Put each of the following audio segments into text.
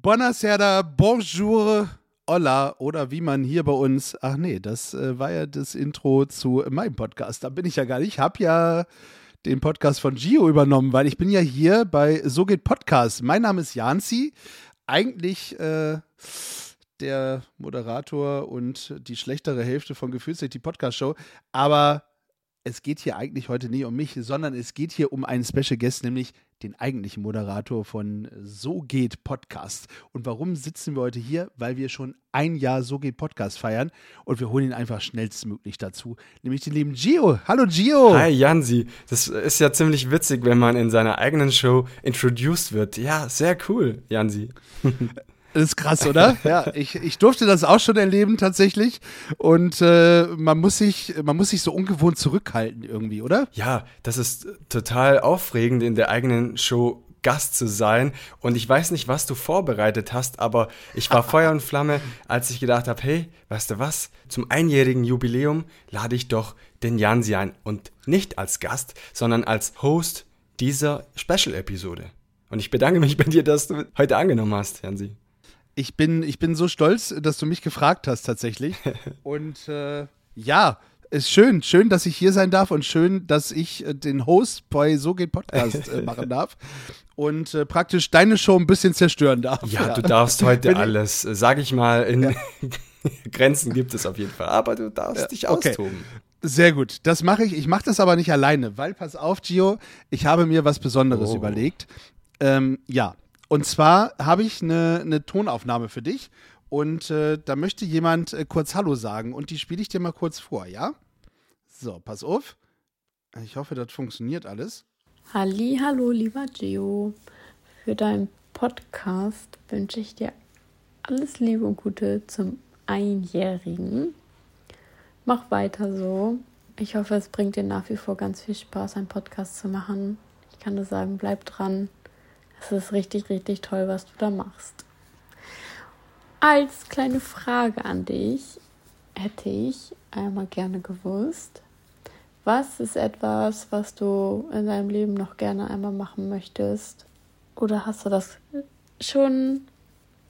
Buonasera, bonjour, hola oder wie man hier bei uns, ach nee, das äh, war ja das Intro zu meinem Podcast. Da bin ich ja gar nicht. Ich habe ja den Podcast von Gio übernommen, weil ich bin ja hier bei So geht Podcast. Mein Name ist Janzi. Eigentlich äh, der Moderator und die schlechtere Hälfte von Gefühlsrecht, die Podcast-Show. Aber es geht hier eigentlich heute nicht um mich, sondern es geht hier um einen Special Guest, nämlich den eigentlichen Moderator von So geht Podcast. Und warum sitzen wir heute hier? Weil wir schon ein Jahr So geht Podcast feiern und wir holen ihn einfach schnellstmöglich dazu, nämlich den lieben Gio. Hallo Gio. Hi Jansi. Das ist ja ziemlich witzig, wenn man in seiner eigenen Show introduced wird. Ja, sehr cool, Jansi. Das ist krass, oder? ja, ich, ich durfte das auch schon erleben tatsächlich. Und äh, man, muss sich, man muss sich so ungewohnt zurückhalten irgendwie, oder? Ja, das ist total aufregend, in der eigenen Show Gast zu sein. Und ich weiß nicht, was du vorbereitet hast, aber ich war Feuer und Flamme, als ich gedacht habe, hey, weißt du was, zum einjährigen Jubiläum lade ich doch den Jansi ein. Und nicht als Gast, sondern als Host dieser Special-Episode. Und ich bedanke mich bei dir, dass du heute angenommen hast, Jansi ich bin, ich bin so stolz, dass du mich gefragt hast tatsächlich. Und äh, ja, ist schön, schön, dass ich hier sein darf und schön, dass ich äh, den Host bei So geht Podcast äh, machen darf und äh, praktisch deine Show ein bisschen zerstören darf. Ja, ja. du darf heute alles, äh, sag ich mal, in ja. Grenzen gibt es auf jeden Fall, aber du darfst ja, dich austoben. Okay. Sehr gut, das mache ich. Ich mache das aber nicht alleine, weil pass auf, Gio, ich habe mir was Besonderes oh. überlegt. Ähm, ja, und zwar habe ich eine, eine Tonaufnahme für dich und äh, da möchte jemand äh, kurz Hallo sagen und die spiele ich dir mal kurz vor, ja? So, pass auf. Ich hoffe, das funktioniert alles. Halli, hallo, lieber Gio. Für deinen Podcast wünsche ich dir alles Liebe und Gute zum Einjährigen. Mach weiter so. Ich hoffe, es bringt dir nach wie vor ganz viel Spaß, einen Podcast zu machen. Ich kann nur sagen, bleib dran. Es ist richtig, richtig toll, was du da machst. Als kleine Frage an dich hätte ich einmal gerne gewusst, was ist etwas, was du in deinem Leben noch gerne einmal machen möchtest? Oder hast du das schon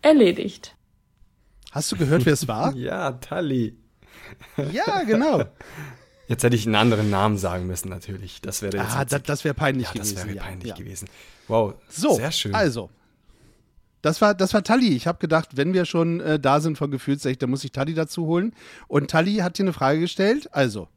erledigt? Hast du gehört, wer es war? ja, Tali. ja, genau. Jetzt hätte ich einen anderen Namen sagen müssen, natürlich. Das wäre jetzt. Ah, das, das wäre peinlich ja, gewesen. Das wäre peinlich ja. gewesen. Wow, so, sehr schön. Also, das war, das war Tali. Ich habe gedacht, wenn wir schon äh, da sind von Gefühlsecht, dann muss ich Tali dazu holen. Und Tali hat dir eine Frage gestellt. Also,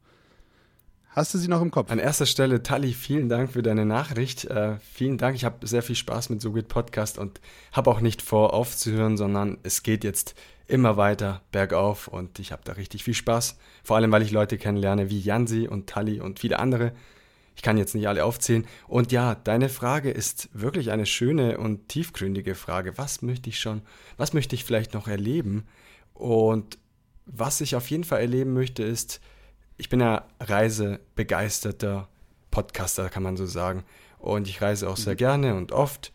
hast du sie noch im Kopf? An erster Stelle, Tali, vielen Dank für deine Nachricht. Äh, vielen Dank. Ich habe sehr viel Spaß mit So geht Podcast und habe auch nicht vor, aufzuhören, sondern es geht jetzt immer weiter bergauf und ich habe da richtig viel Spaß. Vor allem, weil ich Leute kennenlerne wie Jansi und Tali und viele andere. Ich kann jetzt nicht alle aufzählen. Und ja, deine Frage ist wirklich eine schöne und tiefgründige Frage. Was möchte ich schon, was möchte ich vielleicht noch erleben? Und was ich auf jeden Fall erleben möchte, ist, ich bin ja reisebegeisterter Podcaster, kann man so sagen. Und ich reise auch sehr mhm. gerne und oft.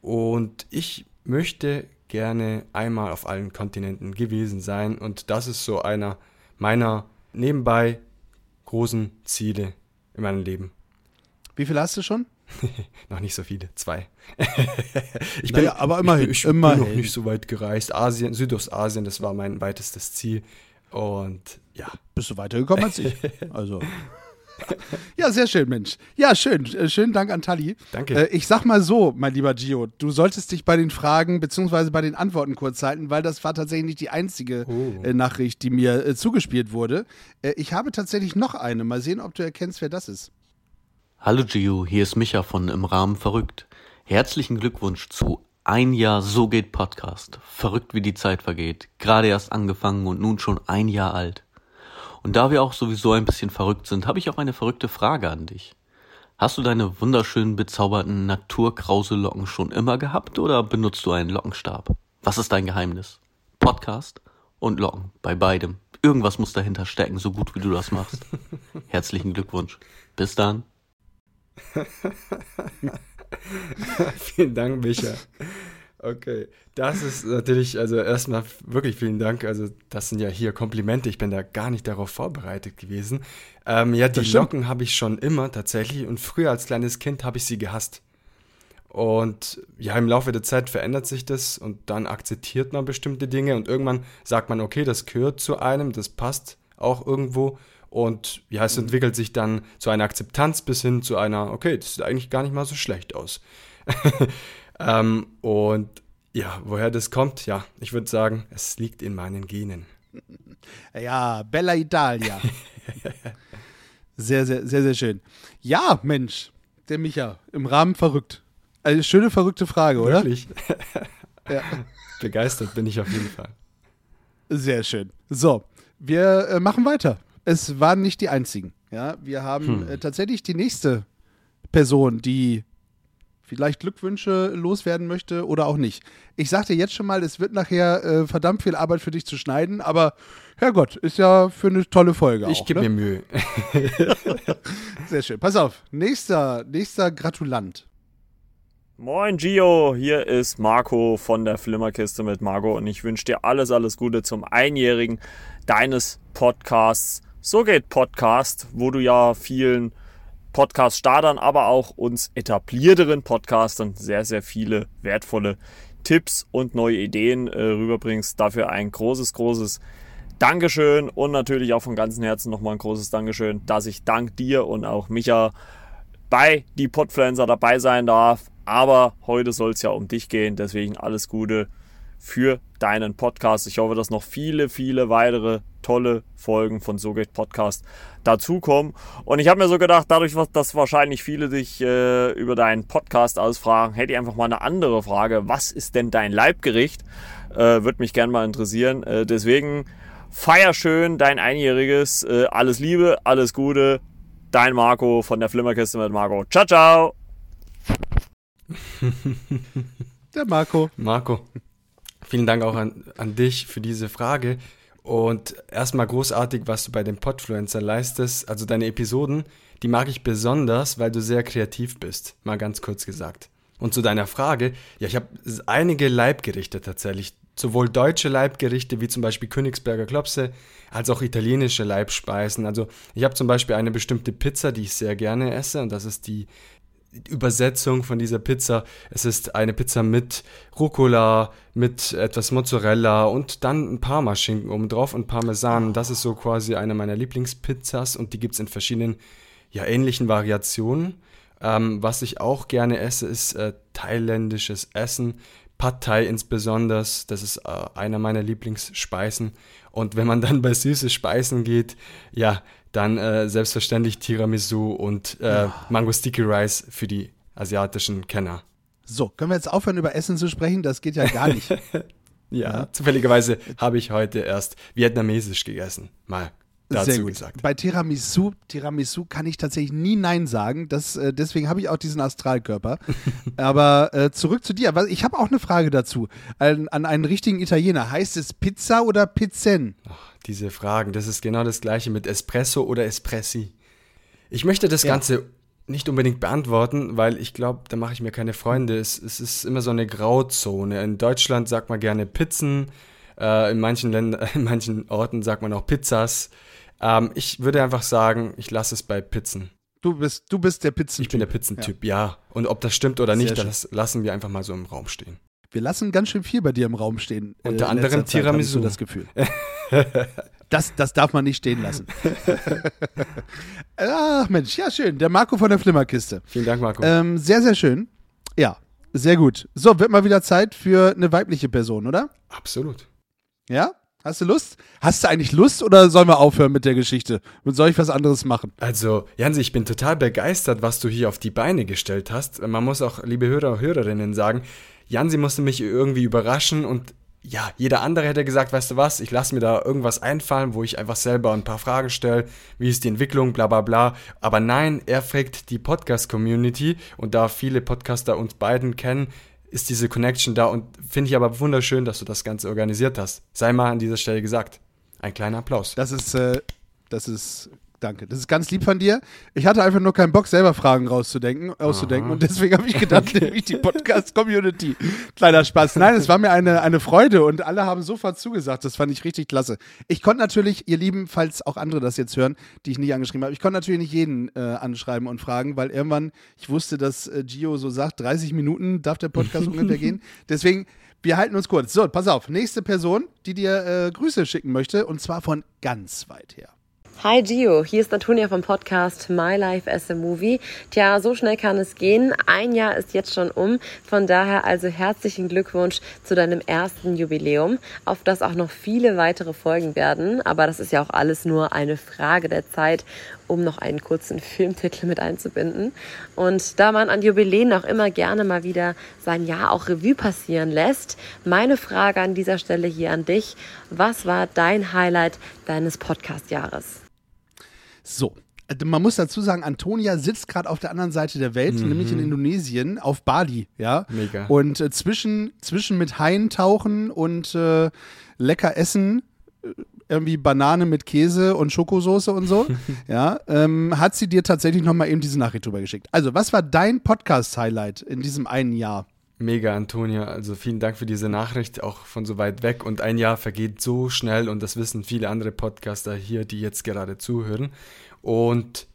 Und ich möchte gerne einmal auf allen Kontinenten gewesen sein. Und das ist so einer meiner nebenbei großen Ziele in meinem Leben. Wie viele hast du schon? noch nicht so viele, zwei. ich naja, bin, aber immerhin, ich, ich immerhin. bin noch nicht so weit gereist. Asien, Südostasien, das war mein weitestes Ziel. Und ja. Bist du weitergekommen als ich? Also. Ja, sehr schön, Mensch. Ja, schön. Äh, schönen Dank an Tali. Danke. Äh, ich sag mal so, mein lieber Gio, du solltest dich bei den Fragen bzw. bei den Antworten kurz halten, weil das war tatsächlich nicht die einzige oh. Äh, Nachricht, die mir zugespielt wurde. ich habe tatsächlich noch eine. Mal sehen, ob du erkennst, wer das ist. Hallo Gio, hier ist Micha von Im Rahmen verrückt. Herzlichen Glückwunsch zu ein Jahr So geht Podcast. Verrückt, wie die Zeit vergeht. Gerade erst angefangen und nun schon ein Jahr alt. Und da wir auch sowieso ein bisschen verrückt sind, habe ich auch eine verrückte Frage an dich. Hast du deine wunderschönen, bezauberten naturkrause Locken schon immer gehabt oder benutzt du einen Lockenstab? Was ist dein Geheimnis? Podcast und Locken, bei beidem. Irgendwas muss dahinter stecken, so gut wie du das machst. Herzlichen Glückwunsch. Bis dann. Vielen Dank, Micha. Okay, das ist natürlich, also erstmal wirklich vielen Dank. Also, das sind ja hier Komplimente. Ich bin da gar nicht darauf vorbereitet gewesen. Ähm, ja, die Locken habe ich schon immer tatsächlich und früher als kleines Kind habe ich sie gehasst. Und ja, im Laufe der Zeit verändert sich das und dann akzeptiert man bestimmte Dinge und irgendwann sagt man, okay, das gehört zu einem, das passt auch irgendwo. Und ja, es entwickelt sich dann zu einer Akzeptanz bis hin zu einer, okay, das sieht eigentlich gar nicht mal so schlecht aus. ähm, und ja, woher das kommt, ja, ich würde sagen, es liegt in meinen Genen. Ja, Bella Italia. sehr, sehr, sehr, sehr schön. Ja, Mensch, der Micha, im Rahmen verrückt. Eine schöne, verrückte Frage, oder? Wirklich? ja. Begeistert bin ich auf jeden Fall. Sehr schön. So, wir äh, machen weiter. Es waren nicht die einzigen. Ja, wir haben hm. äh, tatsächlich die nächste Person, die vielleicht Glückwünsche loswerden möchte oder auch nicht. Ich sagte jetzt schon mal, es wird nachher äh, verdammt viel Arbeit für dich zu schneiden, aber Herrgott, ist ja für eine tolle Folge. Ich gebe ne? mir Mühe. Sehr schön. Pass auf, nächster, nächster Gratulant. Moin Gio, hier ist Marco von der Flimmerkiste mit Marco und ich wünsche dir alles, alles Gute zum Einjährigen deines Podcasts. So geht Podcast, wo du ja vielen Podcast-Startern, aber auch uns etablierteren Podcastern sehr, sehr viele wertvolle Tipps und neue Ideen äh, rüberbringst. Dafür ein großes, großes Dankeschön und natürlich auch von ganzem Herzen nochmal ein großes Dankeschön, dass ich dank dir und auch Micha bei die Podfluencer dabei sein darf. Aber heute soll es ja um dich gehen, deswegen alles Gute für deinen Podcast. Ich hoffe, dass noch viele, viele weitere tolle Folgen von So geht Podcast dazukommen. Und ich habe mir so gedacht, dadurch, dass wahrscheinlich viele dich äh, über deinen Podcast ausfragen, hätte ich einfach mal eine andere Frage. Was ist denn dein Leibgericht? Äh, Würde mich gerne mal interessieren. Äh, deswegen feier schön dein Einjähriges. Äh, alles Liebe, alles Gute. Dein Marco von der Flimmerkiste mit Marco. Ciao, ciao. Der Marco. Marco. Vielen Dank auch an, an dich für diese Frage. Und erstmal großartig, was du bei den Podfluencer leistest. Also deine Episoden, die mag ich besonders, weil du sehr kreativ bist. Mal ganz kurz gesagt. Und zu deiner Frage, ja, ich habe einige Leibgerichte tatsächlich. Sowohl deutsche Leibgerichte wie zum Beispiel Königsberger Klopse, als auch italienische Leibspeisen. Also ich habe zum Beispiel eine bestimmte Pizza, die ich sehr gerne esse, und das ist die Übersetzung von dieser Pizza. Es ist eine Pizza mit Rucola, mit etwas Mozzarella und dann ein Parmaschinken oben drauf und Parmesan. Das ist so quasi eine meiner Lieblingspizzas und die gibt es in verschiedenen, ja, ähnlichen Variationen. Ähm, was ich auch gerne esse, ist äh, thailändisches Essen. Pad Thai insbesondere, das ist äh, einer meiner Lieblingsspeisen. Und wenn man dann bei süße Speisen geht, ja, dann äh, selbstverständlich Tiramisu und äh, Mango Sticky Rice für die asiatischen Kenner. So, können wir jetzt aufhören, über Essen zu sprechen? Das geht ja gar nicht. ja, ja, zufälligerweise habe ich heute erst vietnamesisch gegessen. Mal dazu Sehr gut. gesagt. Bei Tiramisu, Tiramisu kann ich tatsächlich nie Nein sagen. Das, äh, deswegen habe ich auch diesen Astralkörper. Aber äh, zurück zu dir. Ich habe auch eine Frage dazu. An, an, einen richtigen Italiener. Heißt es Pizza oder Pizzen? Ach, diese Fragen. Das ist genau das gleiche mit Espresso oder Espressi. Ich möchte das ja. Ganze nicht unbedingt beantworten, weil ich glaube, da mache ich mir keine Freunde. Es, es, ist immer so eine Grauzone. In Deutschland sagt man gerne Pizzen, äh, in, manchen Ländern, in manchen Orten sagt man auch Pizzas. Ähm, ich würde einfach sagen, ich lasse es bei Pizzen. Du bist, du bist der Pizzentyp. Ich bin der Pizzentyp, ja. ja. Und ob das stimmt oder nicht, das lassen wir einfach mal so im Raum stehen. Wir lassen ganz schön viel bei dir im Raum stehen. Äh, Unter anderem Zeit, Tiramisu. das Gefühl. das, das darf man nicht stehen lassen. Ach Mensch, ja schön. Der Marco von der Flimmerkiste. Vielen Dank, Marco. Ähm, sehr, sehr schön. Ja, sehr gut. So, wird mal wieder Zeit für eine weibliche Person, oder? Absolut. Ja? Hast du Lust? Hast du eigentlich Lust oder sollen wir aufhören mit der Geschichte? Und soll ich was anderes machen? Also, Jansi, ich bin total begeistert, was du hier auf die Beine gestellt hast. Man muss auch, liebe Hörer und Hörerinnen, sagen, Jansi musste mich irgendwie überraschen und ja, jeder andere hätte gesagt, weißt du was, ich lasse mir da irgendwas einfallen, wo ich einfach selber ein paar Fragen stelle, wie ist die Entwicklung, bla bla bla. Aber nein, er fragt die Podcast-Community und da viele Podcaster uns beiden kennen, ist diese Connection da und finde ich aber wunderschön, dass du das Ganze organisiert hast. Sei mal an dieser Stelle gesagt. Ein kleiner Applaus. Das ist, äh, das ist Danke. Das ist ganz lieb von dir. Ich hatte einfach nur keinen Bock, selber Fragen rauszudenken, auszudenken. Und deswegen habe ich gedacht, nehme ich die Podcast-Community. Kleiner Spaß. Nein, es war mir eine, eine Freude und alle haben sofort zugesagt. Das fand ich richtig klasse. Ich konnte natürlich, ihr Lieben, falls auch andere das jetzt hören, die ich nicht angeschrieben habe, ich konnte natürlich nicht jeden äh, anschreiben und fragen, weil irgendwann, ich wusste, dass äh, Gio so sagt, 30 Minuten darf der Podcast ungefähr gehen. Deswegen wir halten uns kurz. So, pass auf. Nächste Person, die dir äh, Grüße schicken möchte, und zwar von ganz weit her. Hi Gio, hier ist Antonia vom Podcast My Life as a Movie. Tja, so schnell kann es gehen. Ein Jahr ist jetzt schon um. Von daher also herzlichen Glückwunsch zu deinem ersten Jubiläum, auf das auch noch viele weitere folgen werden. Aber das ist ja auch alles nur eine Frage der Zeit, um noch einen kurzen Filmtitel mit einzubinden. Und da man an Jubiläen auch immer gerne mal wieder sein Jahr auch Revue passieren lässt, meine Frage an dieser Stelle hier an dich. Was war dein Highlight deines Podcast-Jahres? So, äh, man muss dazu sagen, Antonia sitzt gerade auf der anderen Seite der Welt, mhm. nämlich in Indonesien, auf Bali, ja. Mega. Und äh, zwischen, zwischen mit Haien tauchen und äh, lecker essen, äh, irgendwie Banane mit Käse und Schokosoße und so, ja, ähm, hat sie dir tatsächlich nochmal eben diese Nachricht drüber geschickt. Also, was war dein Podcast-Highlight in diesem einen Jahr? Mega, Antonia. Also vielen Dank für diese Nachricht, auch von so weit weg. Und ein Jahr vergeht so schnell und das wissen viele andere Podcaster hier, die jetzt gerade zuhören. Und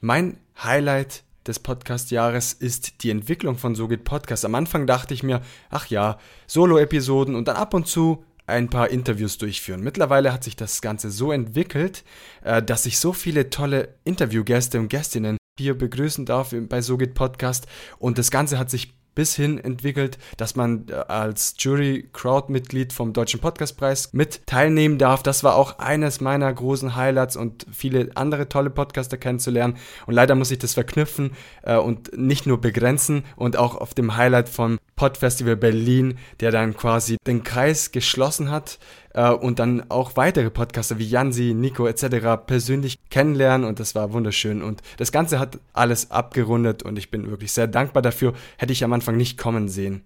mein Highlight des Podcast-Jahres ist die Entwicklung von So geht Podcast. Am Anfang dachte ich mir, ach ja, Solo-Episoden und dann ab und zu ein paar Interviews durchführen. Mittlerweile hat sich das Ganze so entwickelt, äh, dass ich so viele tolle Interviewgäste und Gästinnen hier begrüßen darf bei So geht Podcast und das Ganze hat sich bis hin entwickelt, dass man äh, als Jury-Crowd-Mitglied vom Deutschen Podcastpreis mit teilnehmen darf. Das war auch eines meiner großen Highlights und viele andere tolle Podcaster kennenzulernen. Und leider muss ich das verknüpfen äh, und nicht nur begrenzen und auch auf dem Highlight vom Podfestival Berlin, der dann quasi den Kreis geschlossen hat äh, und dann auch weitere Podcaster wie Jansi, Nico etc. persönlich kennenlernen und das war wunderschön und das Ganze hat alles abgerundet und ich bin wirklich sehr dankbar dafür. Hätte ich am Anfang nicht kommen sehen.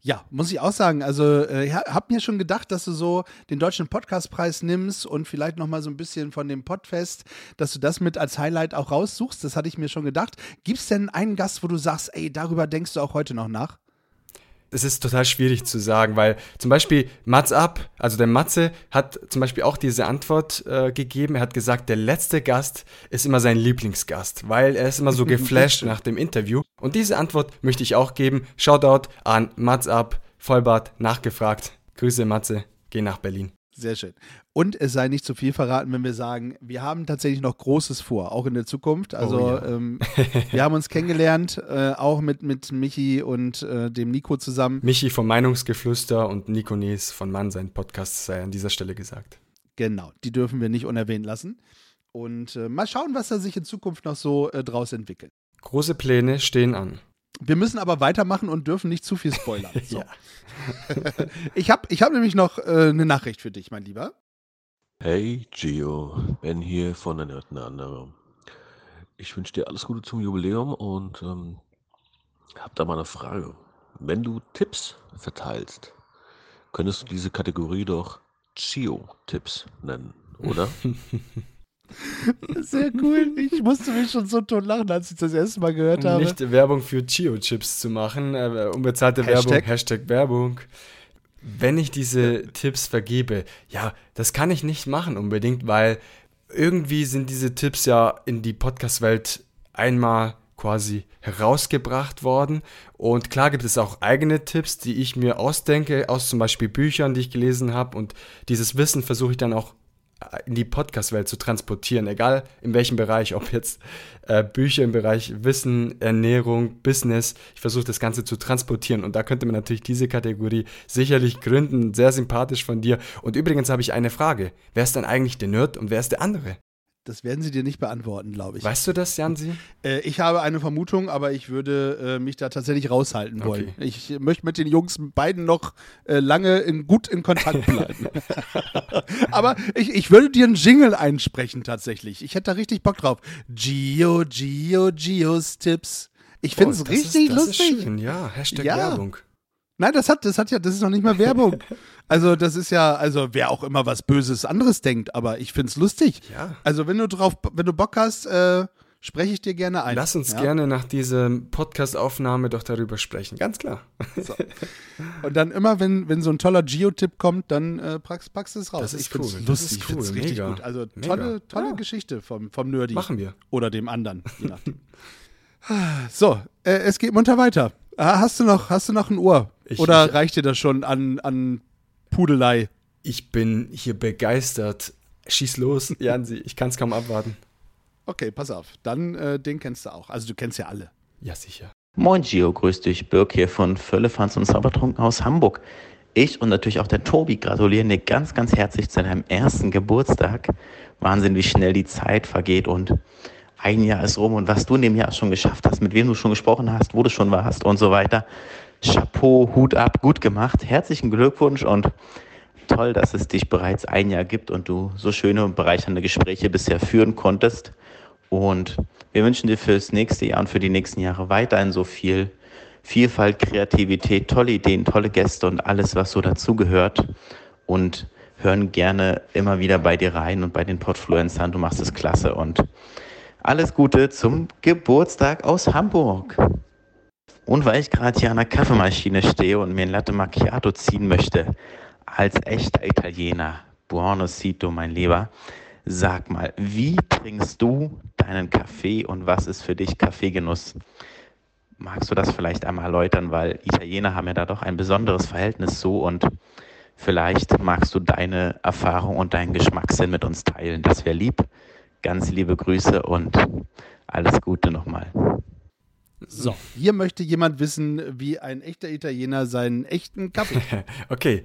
Ja, muss ich auch sagen. Also, äh, ich hab mir schon gedacht, dass du so den deutschen Podcastpreis nimmst und vielleicht noch mal so ein bisschen von dem Podfest, dass du das mit als Highlight auch raussuchst. Das hatte ich mir schon gedacht. Gibt es denn einen Gast, wo du sagst, ey, darüber denkst du auch heute noch nach? Es ist total schwierig zu sagen, weil zum Beispiel Mats Up, also der Matze, hat zum Beispiel auch diese Antwort äh, gegeben. Er hat gesagt, der letzte Gast ist immer sein Lieblingsgast, weil er ist immer so geflasht nach dem Interview. Und diese Antwort möchte ich auch geben. Shoutout an Mats Up, Vollbart, nachgefragt. Grüße Matze, geh nach Berlin. Sehr schön. Und es sei nicht zu viel verraten, wenn wir sagen, wir haben tatsächlich noch Großes vor, auch in der Zukunft. Also oh, ja. ähm, wir haben uns kennengelernt, äh, auch mit, mit Michi und äh, dem Nico zusammen. Michi vom Meinungsgeflüster und Nico Nees von Mann, sein Podcast sei an dieser Stelle gesagt. Genau, die dürfen wir nicht unerwähnt lassen. Und äh, mal schauen, was da sich in Zukunft noch so äh, draus entwickelt. Große Pläne stehen an. Wir müssen aber weitermachen und dürfen nicht zu viel spoilern. So. ich habe ich hab nämlich noch äh, eine Nachricht für dich, mein Lieber. Hey Gio, Ben hier von der Nerd andere. Ich wünsche dir alles Gute zum Jubiläum und ähm, habe da mal eine Frage. Wenn du Tipps verteilst, könntest du diese Kategorie doch Gio-Tipps nennen, oder? Sehr cool. Ich musste mich schon so tot lachen, als ich das erste Mal gehört habe. Nicht Werbung für Chio-Chips zu machen, äh, unbezahlte Hashtag. Werbung, Hashtag Werbung. Wenn ich diese Tipps vergebe, ja, das kann ich nicht machen unbedingt, weil irgendwie sind diese Tipps ja in die Podcast-Welt einmal quasi herausgebracht worden. Und klar gibt es auch eigene Tipps, die ich mir ausdenke, aus zum Beispiel Büchern, die ich gelesen habe. Und dieses Wissen versuche ich dann auch in die Podcast-Welt zu transportieren, egal in welchem Bereich, ob jetzt äh, Bücher im Bereich Wissen, Ernährung, Business. Ich versuche das Ganze zu transportieren und da könnte man natürlich diese Kategorie sicherlich gründen. Sehr sympathisch von dir. Und übrigens habe ich eine Frage. Wer ist denn eigentlich der Nerd und wer ist der andere? Das werden sie dir nicht beantworten, glaube ich. Weißt du das, Jansi? Äh, ich habe eine Vermutung, aber ich würde äh, mich da tatsächlich raushalten wollen. Okay. Ich möchte mit den Jungs beiden noch äh, lange in, gut in Kontakt bleiben. aber ich, ich würde dir einen Jingle einsprechen tatsächlich. Ich hätte da richtig Bock drauf. Gio, Gio, Gios Tipps. Ich finde es oh, richtig ist, lustig. Ist schön, ja. Hashtag ja. Werbung. Nein, das hat, das hat ja, das ist noch nicht mal Werbung. Also, das ist ja, also wer auch immer was Böses anderes denkt, aber ich find's lustig. Ja. Also, wenn du drauf, wenn du Bock hast, äh, spreche ich dir gerne ein. Lass uns ja? gerne nach dieser Podcast-Aufnahme doch darüber sprechen. Ganz klar. So. Und dann immer, wenn, wenn so ein toller Geo-Tipp kommt, dann äh, packst, packst du es raus. Das ist ich cool. lustig, Das ist ich find's cool. richtig Mega. gut. Also Mega. tolle, tolle Ja. Geschichte vom, vom Nerdy. Machen wir. Oder dem anderen, je nachdem. so, äh, es geht munter weiter. Ah, Hast du noch, hast du noch ein Ohr? Ich- Oder ich- reicht dir das schon an, an Pudelei? Ich bin hier begeistert. Schieß los, Jansi. Ich kann es kaum abwarten. Okay, pass auf. Dann äh, den kennst du auch. Also du kennst ja alle. Ja, sicher. Moin Gio, grüß dich. Birk hier von Völlefanz und Zaubertrunken aus Hamburg. Ich und natürlich auch der Tobi gratulieren dir ganz, ganz herzlich zu deinem ersten Geburtstag. Wahnsinn, wie schnell die Zeit vergeht und ein Jahr ist rum und was du in dem Jahr schon geschafft hast, mit wem du schon gesprochen hast, wo du schon warst und so weiter. Chapeau, Hut ab, gut gemacht. Herzlichen Glückwunsch und toll, dass es dich bereits ein Jahr gibt und du so schöne und bereichernde Gespräche bisher führen konntest. Und wir wünschen dir fürs nächste Jahr und für die nächsten Jahre weiterhin so viel Vielfalt, Kreativität, tolle Ideen, tolle Gäste und alles, was so dazugehört. Und hören gerne immer wieder bei dir rein und bei den Podfluencern. Du machst es klasse und alles Gute zum Geburtstag aus Hamburg. Und weil ich gerade hier an der Kaffeemaschine stehe und mir ein Latte Macchiato ziehen möchte, als echter Italiener, Buonasito, mein Lieber, sag mal, wie trinkst du deinen Kaffee und was ist für dich Kaffeegenuss? Magst du das vielleicht einmal erläutern, weil Italiener haben ja da doch ein besonderes Verhältnis zu und vielleicht magst du deine Erfahrung und deinen Geschmackssinn mit uns teilen. Das wäre lieb. Ganz liebe Grüße und alles Gute nochmal. So, hier möchte jemand wissen, wie ein echter Italiener seinen echten Kaffee. Okay,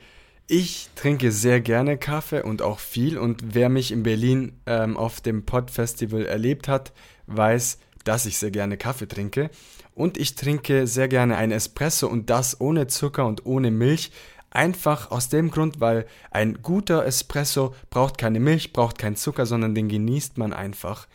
ich trinke sehr gerne Kaffee und auch viel. Und wer mich in Berlin ähm, auf dem Pod-Festival erlebt hat, weiß, dass ich sehr gerne Kaffee trinke. Und ich trinke sehr gerne ein Espresso und das ohne Zucker und ohne Milch. Einfach aus dem Grund, weil ein guter Espresso braucht keine Milch, braucht keinen Zucker, sondern den genießt man einfach.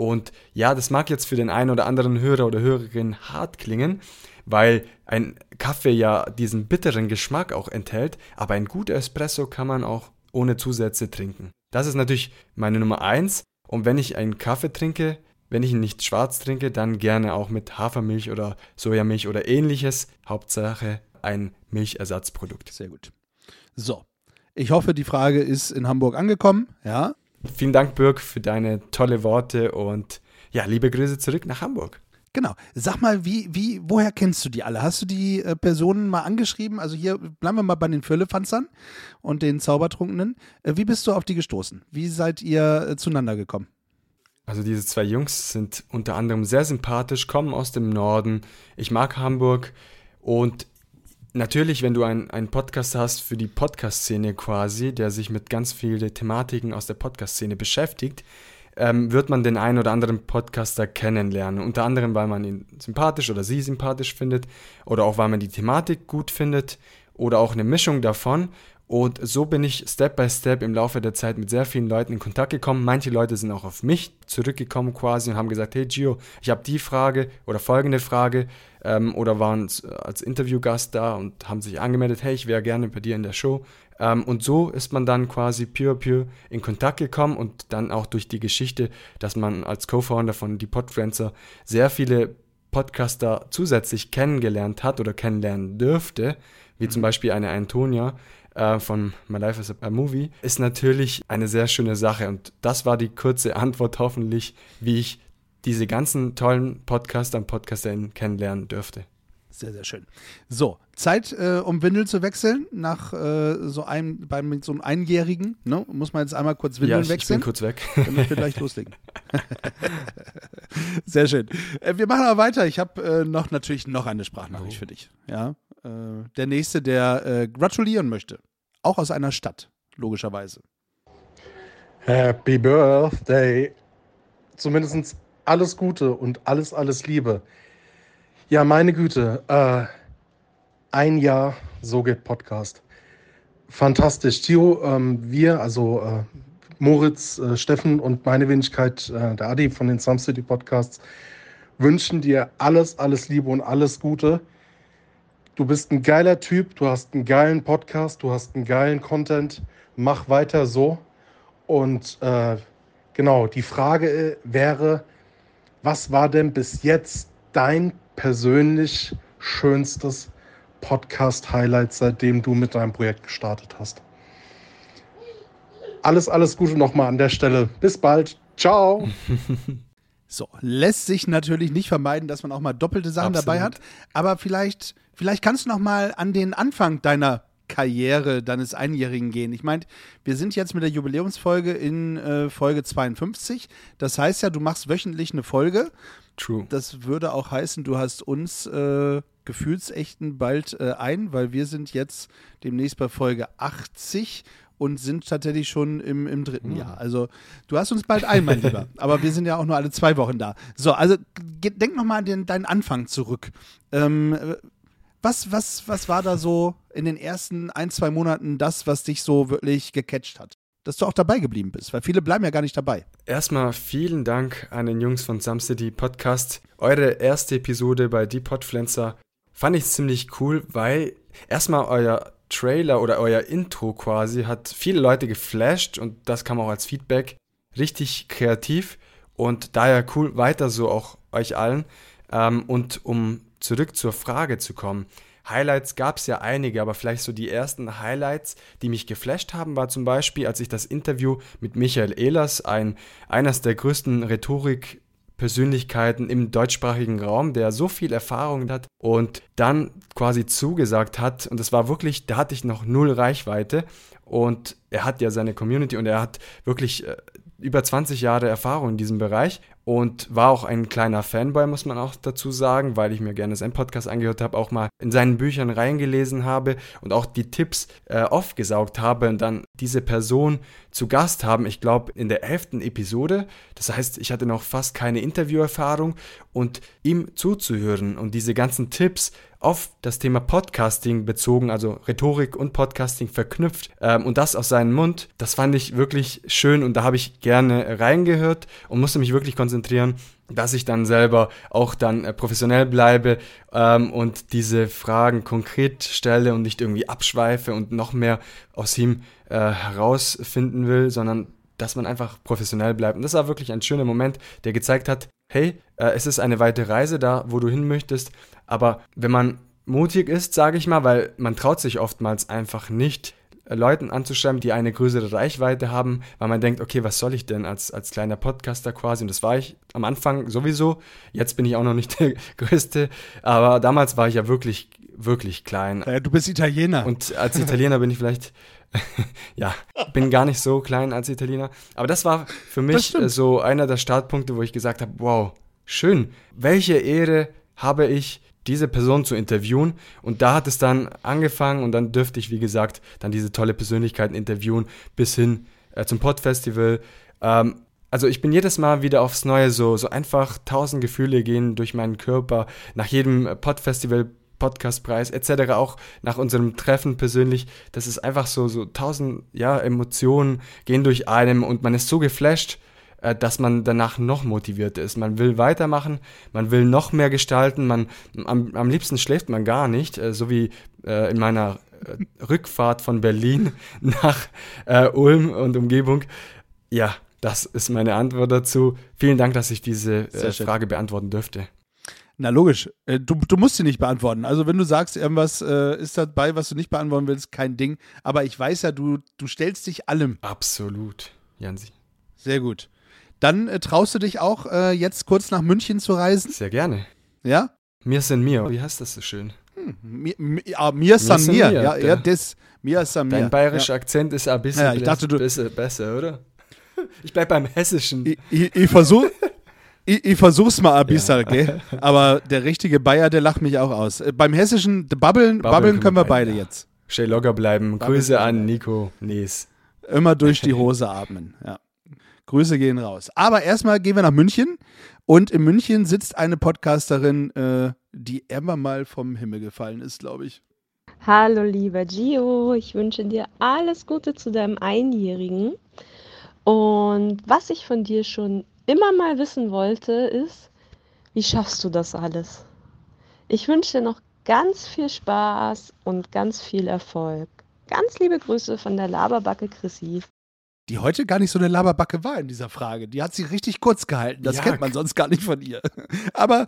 Und ja, das mag jetzt für den einen oder anderen Hörer oder Hörerin hart klingen, weil ein Kaffee ja diesen bitteren Geschmack auch enthält, aber ein guter Espresso kann man auch ohne Zusätze trinken. Das ist natürlich meine Nummer eins. Und wenn ich einen Kaffee trinke, wenn ich ihn nicht schwarz trinke, dann gerne auch mit Hafermilch oder Sojamilch oder ähnliches. Hauptsache ein Milchersatzprodukt. Sehr gut. So, ich hoffe, die Frage ist in Hamburg angekommen. Ja, Vielen Dank, Birg, für deine tolle Worte und ja, liebe Grüße zurück nach Hamburg. genau. Sag mal, wie, wie, woher kennst du die alle? Hast du die äh, Personen mal angeschrieben? Also hier bleiben wir mal bei den Füllefanzern und den Zaubertrunkenen. Äh, wie bist du auf die gestoßen? Wie seid ihr äh, zueinander gekommen? Also diese zwei Jungs sind unter anderem sehr sympathisch, kommen aus dem Norden. Ich mag Hamburg und natürlich, wenn du einen Podcast hast für die Podcast-Szene quasi, der sich mit ganz vielen Thematiken aus der Podcast-Szene beschäftigt, ähm, wird man den einen oder anderen Podcaster kennenlernen. Unter anderem, weil man ihn sympathisch oder sie sympathisch findet oder auch weil man die Thematik gut findet oder auch eine Mischung davon. Und so bin ich Step by Step im Laufe der Zeit mit sehr vielen Leuten in Kontakt gekommen. Manche Leute sind auch auf mich zurückgekommen quasi und haben gesagt, hey Gio, ich habe die Frage oder folgende Frage ähm, oder waren als Interviewgast da und haben sich angemeldet, hey, ich wäre gerne bei dir in der Show. Ähm, und so ist man dann quasi pure pure in Kontakt gekommen und dann auch durch die Geschichte, dass man als Co-Founder von Die Podfluencer sehr viele Podcaster zusätzlich kennengelernt hat oder kennenlernen dürfte, wie zum Beispiel eine Antonia äh, von My Life is a Movie, ist natürlich eine sehr schöne Sache. Und das war die kurze Antwort hoffentlich, wie ich diese ganzen tollen Podcaster und Podcasterinnen kennenlernen dürfte. Sehr, sehr schön. So, Zeit, äh, um Windeln zu wechseln, nach äh, so einem, beim so einem Einjährigen, ne? Muss man jetzt einmal kurz Windeln ja, ich, ich bin wechseln, kurz weg. damit wir gleich loslegen. sehr schön. Äh, wir machen aber weiter. Ich habe äh, noch natürlich noch eine Sprachnachricht für dich. Ja, äh, der nächste, der gratulieren möchte, auch aus einer Stadt, logischerweise. Happy Birthday. Zumindest alles Gute und alles, alles Liebe. Ja, meine Güte. Äh, ein Jahr, so geht Podcast. Fantastisch. Tio, ähm, wir, also äh, Moritz, äh, Steffen und meine Wenigkeit, äh, der Adi von den Some City Podcasts, wünschen dir alles, alles Liebe und alles Gute. Du bist ein geiler Typ, du hast einen geilen Podcast, du hast einen geilen Content. Mach weiter so. Und äh, genau, die Frage äh, wäre, was war denn bis jetzt dein persönlich schönstes Podcast-Highlight, seitdem du mit deinem Projekt gestartet hast? Alles, alles Gute nochmal an der Stelle. Bis bald. Ciao. So, lässt sich natürlich nicht vermeiden, dass man auch mal doppelte Sachen Absolut. dabei hat. Aber vielleicht, vielleicht kannst du noch mal an den Anfang deiner Karriere deines Einjährigen gehen. Ich meine, wir sind jetzt mit der Jubiläumsfolge in äh, Folge 52. Das heißt ja, du machst wöchentlich eine Folge. True. Das würde auch heißen, du hast uns äh, Gefühlsechten bald äh, ein, weil wir sind jetzt demnächst bei Folge 80 und sind tatsächlich schon im, im dritten Jahr. Also du hast uns bald ein, mein Lieber. Aber wir sind ja auch nur alle zwei Wochen da. So, also denk noch mal an den, deinen Anfang zurück. Ähm, äh, was, was, was war da so in den ersten ein, zwei Monaten das, was dich so wirklich gecatcht hat? Dass du auch dabei geblieben bist, weil viele bleiben ja gar nicht dabei. Erstmal vielen Dank an den Jungs von Some City Podcast. Eure erste Episode bei Die Podpflanzer fand ich ziemlich cool, weil erstmal euer Trailer oder euer Intro quasi hat viele Leute geflasht und das kam auch als Feedback. Richtig kreativ und daher cool weiter so auch euch allen. Ähm, und um zurück zur Frage zu kommen. Highlights gab es ja einige, aber vielleicht so die ersten Highlights, die mich geflasht haben, war zum Beispiel, als ich das Interview mit Michael Ehlers, ein, eines der größten Rhetorik-Persönlichkeiten im deutschsprachigen Raum, der so viel Erfahrung hat und dann quasi zugesagt hat. Und das war wirklich, da hatte ich noch null Reichweite. Und er hat ja seine Community und er hat wirklich äh, über 20 Jahre Erfahrung in diesem Bereich und war auch ein kleiner Fanboy, muss man auch dazu sagen, weil ich mir gerne seinen Podcast angehört habe, auch mal in seinen Büchern reingelesen habe und auch die Tipps äh, aufgesaugt habe und dann diese Person zu Gast haben, ich glaube in der elften Episode. Das heißt, ich hatte noch fast keine Interviewerfahrung und ihm zuzuhören und diese ganzen Tipps auf das Thema Podcasting bezogen, also Rhetorik und Podcasting verknüpft ähm, und das aus seinem Mund, das fand ich wirklich schön und da habe ich gerne reingehört und musste mich wirklich konzentrieren, dass ich dann selber auch dann äh, professionell bleibe ähm, und diese Fragen konkret stelle und nicht irgendwie abschweife und noch mehr aus ihm äh, herausfinden will, sondern dass man einfach professionell bleibt. Und das war wirklich ein schöner Moment, der gezeigt hat, hey, äh, es ist eine weite Reise da, wo du hin möchtest, aber wenn man mutig ist, sage ich mal, weil man traut sich oftmals einfach nicht, Leuten anzuschreiben, die eine größere Reichweite haben, weil man denkt, okay, was soll ich denn als, als kleiner Podcaster quasi? Und das war ich am Anfang sowieso. Jetzt bin ich auch noch nicht der Größte, aber damals war ich ja wirklich, wirklich klein. Äh, du bist Italiener. Und als Italiener bin ich vielleicht, ja, bin gar nicht so klein als Italiener. Aber das war für mich äh, so einer der Startpunkte, wo ich gesagt habe, wow, schön. Welche Ehre habe ich, diese Person zu interviewen. Und da hat es dann angefangen und dann dürfte ich, wie gesagt, dann diese tolle Persönlichkeiten interviewen bis hin äh, zum Podfestival. Ähm, also ich bin jedes Mal wieder aufs Neue so, so einfach tausend Gefühle gehen durch meinen Körper. Nach jedem Podfestival Podcastpreis etc. auch nach unserem Treffen persönlich, das ist einfach so so tausend ja Emotionen gehen durch einem und man ist so geflasht, äh, dass man danach noch motiviert ist. Man will weitermachen, man will noch mehr gestalten, man am, am liebsten schläft man gar nicht, äh, so wie äh, in meiner äh, Rückfahrt von Berlin nach äh, Ulm und Umgebung. Ja, das ist meine Antwort dazu. Vielen Dank, dass ich diese äh. Frage beantworten dürfte. Na logisch, du, du musst sie nicht beantworten. Also wenn du sagst, irgendwas äh, ist dabei, was du nicht beantworten willst, kein Ding. Aber ich weiß ja, du, du stellst dich allem. Absolut, Jansi. Sehr gut. Dann äh, traust du dich auch, äh, jetzt kurz nach München zu reisen? Sehr gerne. Ja? Mir sind mir. Wie heißt das so schön? Mi, mi, ah, mir san mir. mir, Ja, ja, das. Mir san mir. Dein bayerischer Akzent ist ein bisschen Ja, ich dachte, du- besser, besser, oder? Ich bleib beim Hessischen. Ich, ich, ich versuch, ich, ich versuch's mal ein bisschen, gell? Aber der richtige Bayer, der lacht mich auch aus. Äh, beim hessischen d- Babbeln, Babbeln können wir beide ja. jetzt. Stay locker bleiben. Grüße an Nico Nees. Immer durch die Hose atmen. Ja. Grüße gehen raus. Aber erstmal gehen wir nach München. Und in München sitzt eine Podcasterin, äh, die immer mal vom Himmel gefallen ist, glaube ich. Hallo lieber Gio, ich wünsche dir alles Gute zu deinem Einjährigen. Und was ich von dir schon immer mal wissen wollte, ist, wie schaffst du das alles? Ich wünsche dir noch ganz viel Spaß und ganz viel Erfolg. Ganz liebe Grüße von der Laberbacke Chrissy. Die heute gar nicht so eine Laberbacke war in dieser Frage. Die hat sie richtig kurz gehalten. Das Ja, kennt man sonst gar nicht von ihr. Aber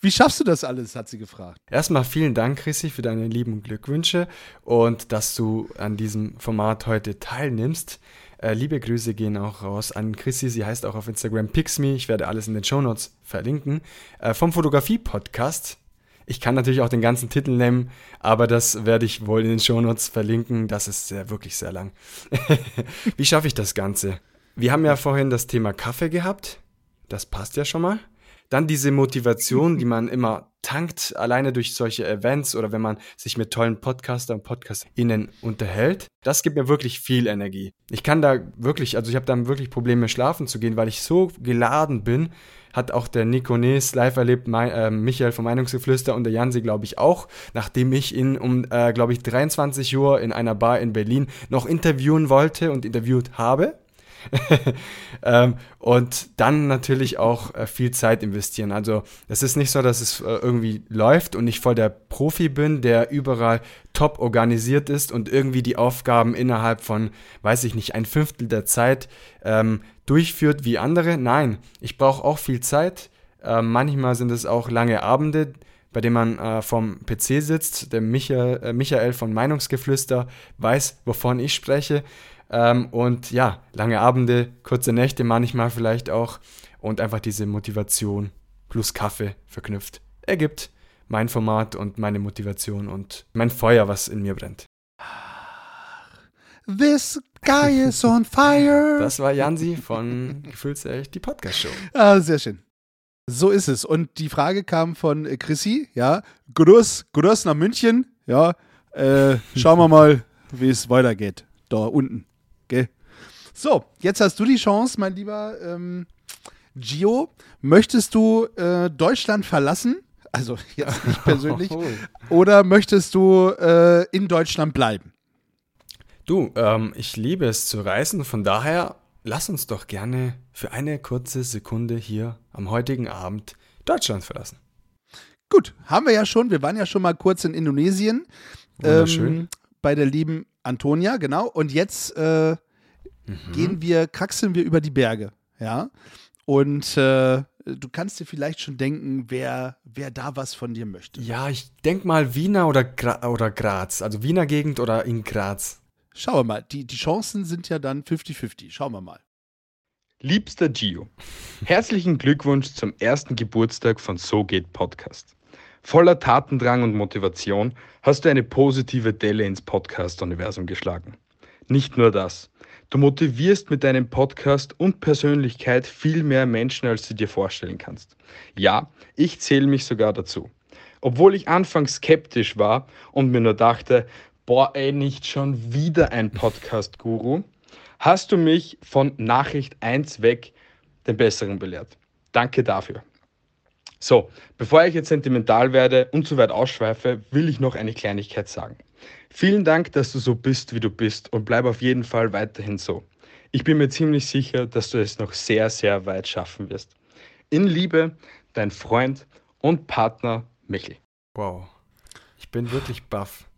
wie schaffst du das alles, hat sie gefragt. Erstmal vielen Dank, Chrissy, für deine lieben Glückwünsche und dass du an diesem Format heute teilnimmst. Äh, liebe Grüße gehen auch raus an Chrissy. Sie heißt auch auf Instagram Pixme. Ich werde alles in den Shownotes verlinken. Äh, vom Fotografie-Podcast. Ich kann natürlich auch den ganzen Titel nehmen, aber das werde ich wohl in den Shownotes verlinken. Das ist sehr, wirklich sehr lang. Wie schaffe ich das Ganze? Wir haben ja vorhin das Thema Kaffee gehabt. Das passt ja schon mal. Dann diese Motivation, die man immer tankt, alleine durch solche Events oder wenn man sich mit tollen Podcaster und PodcasterInnen unterhält. Das gibt mir wirklich viel Energie. Ich kann da wirklich, also ich habe da wirklich Probleme, schlafen zu gehen, weil ich so geladen bin. Hat auch der Nico Nees live erlebt, mein, äh, Michael vom Meinungsgeflüster und der Jansi, glaube ich, auch, nachdem ich ihn um, äh, glaube ich, 23 Uhr in einer Bar in Berlin noch interviewen wollte und interviewt habe. ähm, und dann natürlich auch äh, viel Zeit investieren. Also es ist nicht so, dass es äh, irgendwie läuft und ich voll der Profi bin, der überall top organisiert ist und irgendwie die Aufgaben innerhalb von, weiß ich nicht, ein Fünftel der Zeit ähm, durchführt wie andere. Nein, ich brauche auch viel Zeit. Äh, manchmal sind es auch lange Abende, bei denen man äh, vom PC sitzt. Der Michael, äh, Michael von Meinungsgeflüster weiß, wovon ich spreche. Ähm, und ja, lange Abende, kurze Nächte manchmal vielleicht auch und einfach diese Motivation plus Kaffee verknüpft ergibt mein Format und meine Motivation und mein Feuer, was in mir brennt. This guy is on fire. Das war Jansi von Gefühlsecht, die Podcast-Show. Ah, sehr schön. So ist es. Und die Frage kam von äh, Chrissy, ja. Grüß, grüß nach München, ja. Äh, schauen wir mal, wie es weitergeht. Da unten. So, jetzt hast du die Chance, mein lieber ähm, Gio. Möchtest du äh, Deutschland verlassen? Also jetzt nicht persönlich. Oh. Oder möchtest du äh, in Deutschland bleiben? Du, ähm, ich liebe es zu reisen, von daher lass uns doch gerne für eine kurze Sekunde hier am heutigen Abend Deutschland verlassen. Gut, haben wir ja schon. Wir waren ja schon mal kurz in Indonesien. Wunderschön. Ähm, bei der lieben Antonia, genau. Und jetzt äh, gehen wir, kraxeln wir über die Berge, ja. Und äh, du kannst dir vielleicht schon denken, wer, wer da was von dir möchte. Ja, ich denk mal Wiener oder, Gra oder Graz, also Wiener Gegend oder in Graz. Schauen wir mal, die, die Chancen sind ja dann 50-50. Schauen wir mal. Liebster Gio, herzlichen Glückwunsch zum ersten Geburtstag von So geht Podcast. Voller Tatendrang und Motivation hast du eine positive Delle ins Podcast-Universum geschlagen. Nicht nur das, du motivierst mit deinem Podcast und Persönlichkeit viel mehr Menschen, als du dir vorstellen kannst. Ja, ich zähle mich sogar dazu. Obwohl ich anfangs skeptisch war und mir nur dachte, boah, ey, nicht schon wieder ein Podcast-Guru, hast du mich von Nachricht 1 weg den Besseren belehrt. Danke dafür. So, bevor ich jetzt sentimental werde und zu weit ausschweife, will ich noch eine Kleinigkeit sagen. Vielen Dank, dass du so bist, wie du bist und bleib auf jeden Fall weiterhin so. Ich bin mir ziemlich sicher, dass du es noch sehr, sehr weit schaffen wirst. In Liebe, dein Freund und Partner Michel. Wow. Ich bin wirklich baff,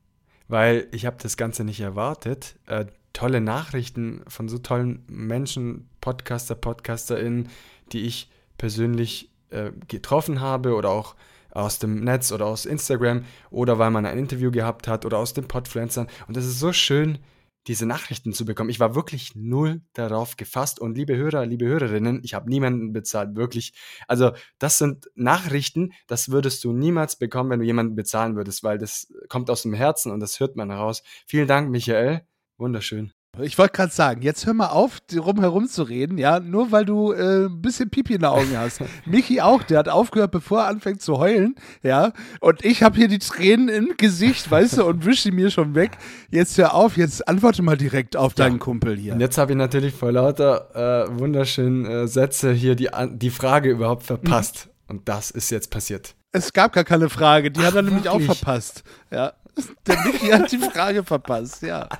weil ich habe das Ganze nicht erwartet. Äh, tolle Nachrichten von so tollen Menschen, Podcaster, PodcasterInnen, die ich persönlich äh, getroffen habe oder auch aus dem Netz oder aus Instagram oder weil man ein Interview gehabt hat oder aus den Podfluencern. Und das ist so schön, diese Nachrichten zu bekommen. Ich war wirklich null darauf gefasst. Und liebe Hörer, liebe Hörerinnen, ich habe niemanden bezahlt, wirklich. Also das sind Nachrichten, das würdest du niemals bekommen, wenn du jemanden bezahlen würdest, weil das kommt aus dem Herzen und das hört man heraus. Vielen Dank, Michael. Wunderschön. Ich wollte gerade sagen, jetzt hör mal auf, drum herum zu reden, ja, nur weil du äh, ein bisschen Pipi in den Augen hast. Michi auch, der hat aufgehört, bevor er anfängt zu heulen, ja, und ich habe hier die Tränen im Gesicht, weißt du, und wische sie mir schon weg. Jetzt hör auf, jetzt antworte mal direkt auf deinen Kumpel hier. Und jetzt habe ich natürlich vor lauter äh, wunderschönen äh, Sätze hier die, die Frage überhaupt verpasst. Und das ist jetzt passiert. Es gab gar keine Frage, die hat er nämlich auch wirklich? verpasst. Ja, der Michi hat die Frage verpasst, ja.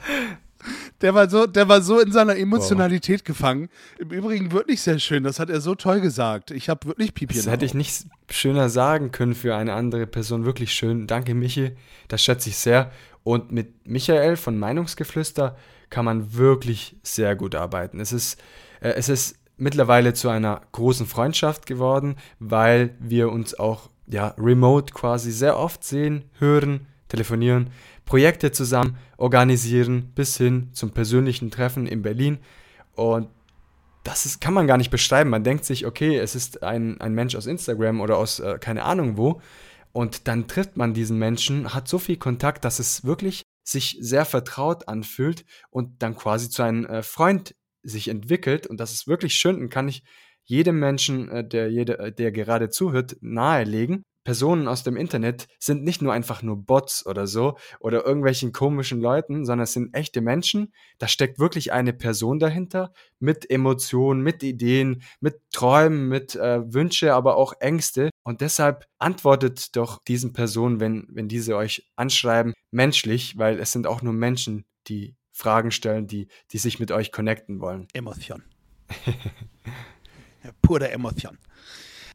Der war so, der war so in seiner Emotionalität wow. gefangen. Im Übrigen wirklich sehr schön. Das hat er so toll gesagt. Ich habe wirklich Pipi. Das hätte ich nicht schöner sagen können für eine andere Person. Wirklich schön. Danke, Michi. Das schätze ich sehr. Und mit Michael von Meinungsgeflüster kann man wirklich sehr gut arbeiten. Es ist, äh, es ist mittlerweile zu einer großen Freundschaft geworden, weil wir uns auch ja, remote quasi sehr oft sehen, hören, telefonieren, Projekte zusammen organisieren, bis hin zum persönlichen Treffen in Berlin. Und das ist, kann man gar nicht beschreiben. Man denkt sich, okay, es ist ein, ein Mensch aus Instagram oder aus äh, keine Ahnung wo. Und dann trifft man diesen Menschen, hat so viel Kontakt, dass es wirklich sich sehr vertraut anfühlt und dann quasi zu einem äh, Freund sich entwickelt. Und das ist wirklich schön und kann ich jedem Menschen, äh, der, jede, äh, der gerade zuhört, nahelegen. Personen aus dem Internet sind nicht nur einfach nur Bots oder so oder irgendwelchen komischen Leuten, sondern es sind echte Menschen. Da steckt wirklich eine Person dahinter mit Emotionen, mit Ideen, mit Träumen, mit äh, Wünsche, aber auch Ängste. Und deshalb antwortet doch diesen Personen, wenn, wenn diese euch anschreiben, menschlich, weil es sind auch nur Menschen, die Fragen stellen, die, die sich mit euch connecten wollen. Emotion. Pure Emotion.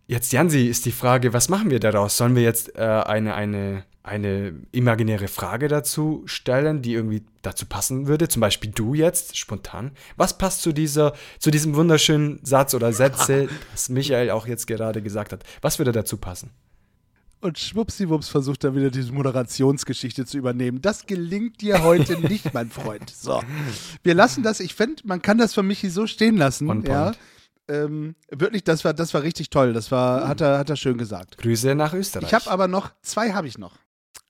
Jetzt, Jansi, ist die Frage, was machen wir daraus? Sollen wir jetzt äh, eine, eine, eine imaginäre Frage dazu stellen, die irgendwie dazu passen würde? Zum Beispiel du jetzt, spontan. Was passt zu, dieser, zu diesem wunderschönen Satz oder Sätze, das Michael auch jetzt gerade gesagt hat? Was würde dazu passen? Und schwuppsiwupps versucht er wieder diese Moderationsgeschichte zu übernehmen. Das gelingt dir heute nicht, mein Freund. So. Wir lassen das, ich finde, man kann das für Michi so stehen lassen. Ja. Ähm, wirklich, das war, das war richtig toll. Das war, mhm. hat, er, hat er schön gesagt. Grüße nach Österreich. Ich habe aber noch, zwei habe ich noch.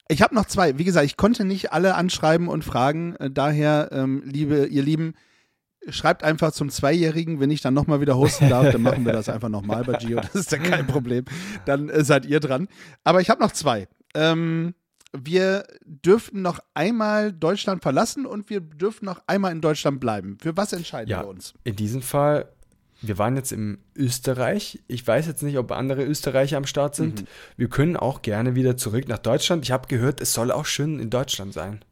Ich habe noch zwei. Wie gesagt, ich konnte nicht alle anschreiben und fragen. Äh, daher, ähm, liebe, ihr Lieben, schreibt einfach zum Zweijährigen, wenn ich dann nochmal wieder hosten darf, dann machen wir das einfach nochmal bei Gio. Das ist ja kein Problem. Dann äh, seid ihr dran. Aber ich habe noch zwei. Ähm, wir dürften noch einmal Deutschland verlassen und wir dürfen noch einmal in Deutschland bleiben. Für was entscheiden ja, wir uns? In diesem Fall wir waren jetzt im Österreich. Ich weiß jetzt nicht, ob andere Österreicher am Start sind. Mhm. Wir können auch gerne wieder zurück nach Deutschland. Ich habe gehört, es soll auch schön in Deutschland sein.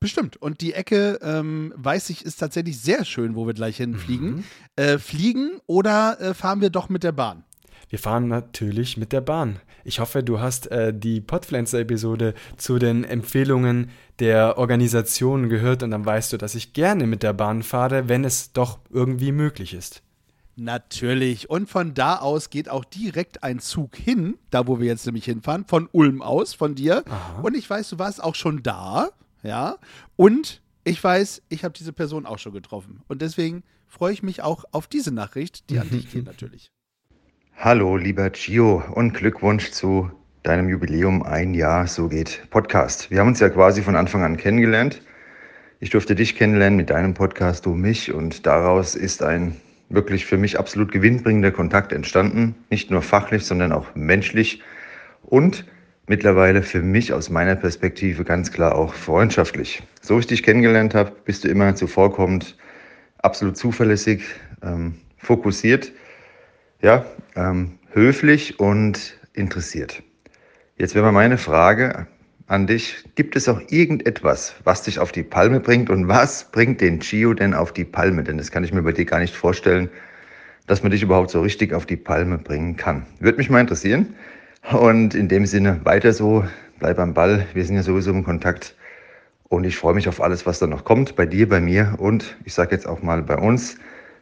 Bestimmt. Und die Ecke, ähm, weiß ich, ist tatsächlich sehr schön, wo wir gleich hinfliegen. Mhm. Äh, fliegen oder äh, fahren wir doch mit der Bahn? Wir fahren natürlich mit der Bahn. Ich hoffe, du hast äh, die Podpflanzer-Episode zu den Empfehlungen der Organisation gehört und dann weißt du, dass ich gerne mit der Bahn fahre, wenn es doch irgendwie möglich ist. Natürlich. Und von da aus geht auch direkt ein Zug hin, da wo wir jetzt nämlich hinfahren, von Ulm aus, von dir. Aha. Und ich weiß, du warst auch schon da, ja. Und ich weiß, ich habe diese Person auch schon getroffen. Und deswegen freue ich mich auch auf diese Nachricht, die an dich geht natürlich. Hallo, lieber Gio und Glückwunsch zu deinem Jubiläum ein Jahr so geht Podcast. Wir haben uns ja quasi von Anfang an kennengelernt. Ich durfte dich kennenlernen mit deinem Podcast, du mich und daraus ist ein wirklich für mich absolut gewinnbringender Kontakt entstanden. Nicht nur fachlich, sondern auch menschlich und mittlerweile für mich aus meiner Perspektive ganz klar auch freundschaftlich. So ich dich kennengelernt habe, bist du immer zuvorkommend, absolut zuverlässig, ähm, fokussiert, ja, ähm, höflich und interessiert. Jetzt wäre mal meine Frage an dich. Gibt es auch irgendetwas, was dich auf die Palme bringt? Und was bringt den Gio denn auf die Palme? Denn das kann ich mir bei dir gar nicht vorstellen, dass man dich überhaupt so richtig auf die Palme bringen kann. Würde mich mal interessieren. Und in dem Sinne weiter so, bleib am Ball. Wir sind ja sowieso im Kontakt. Und ich freue mich auf alles, was da noch kommt, bei dir, bei mir und ich sage jetzt auch mal bei uns.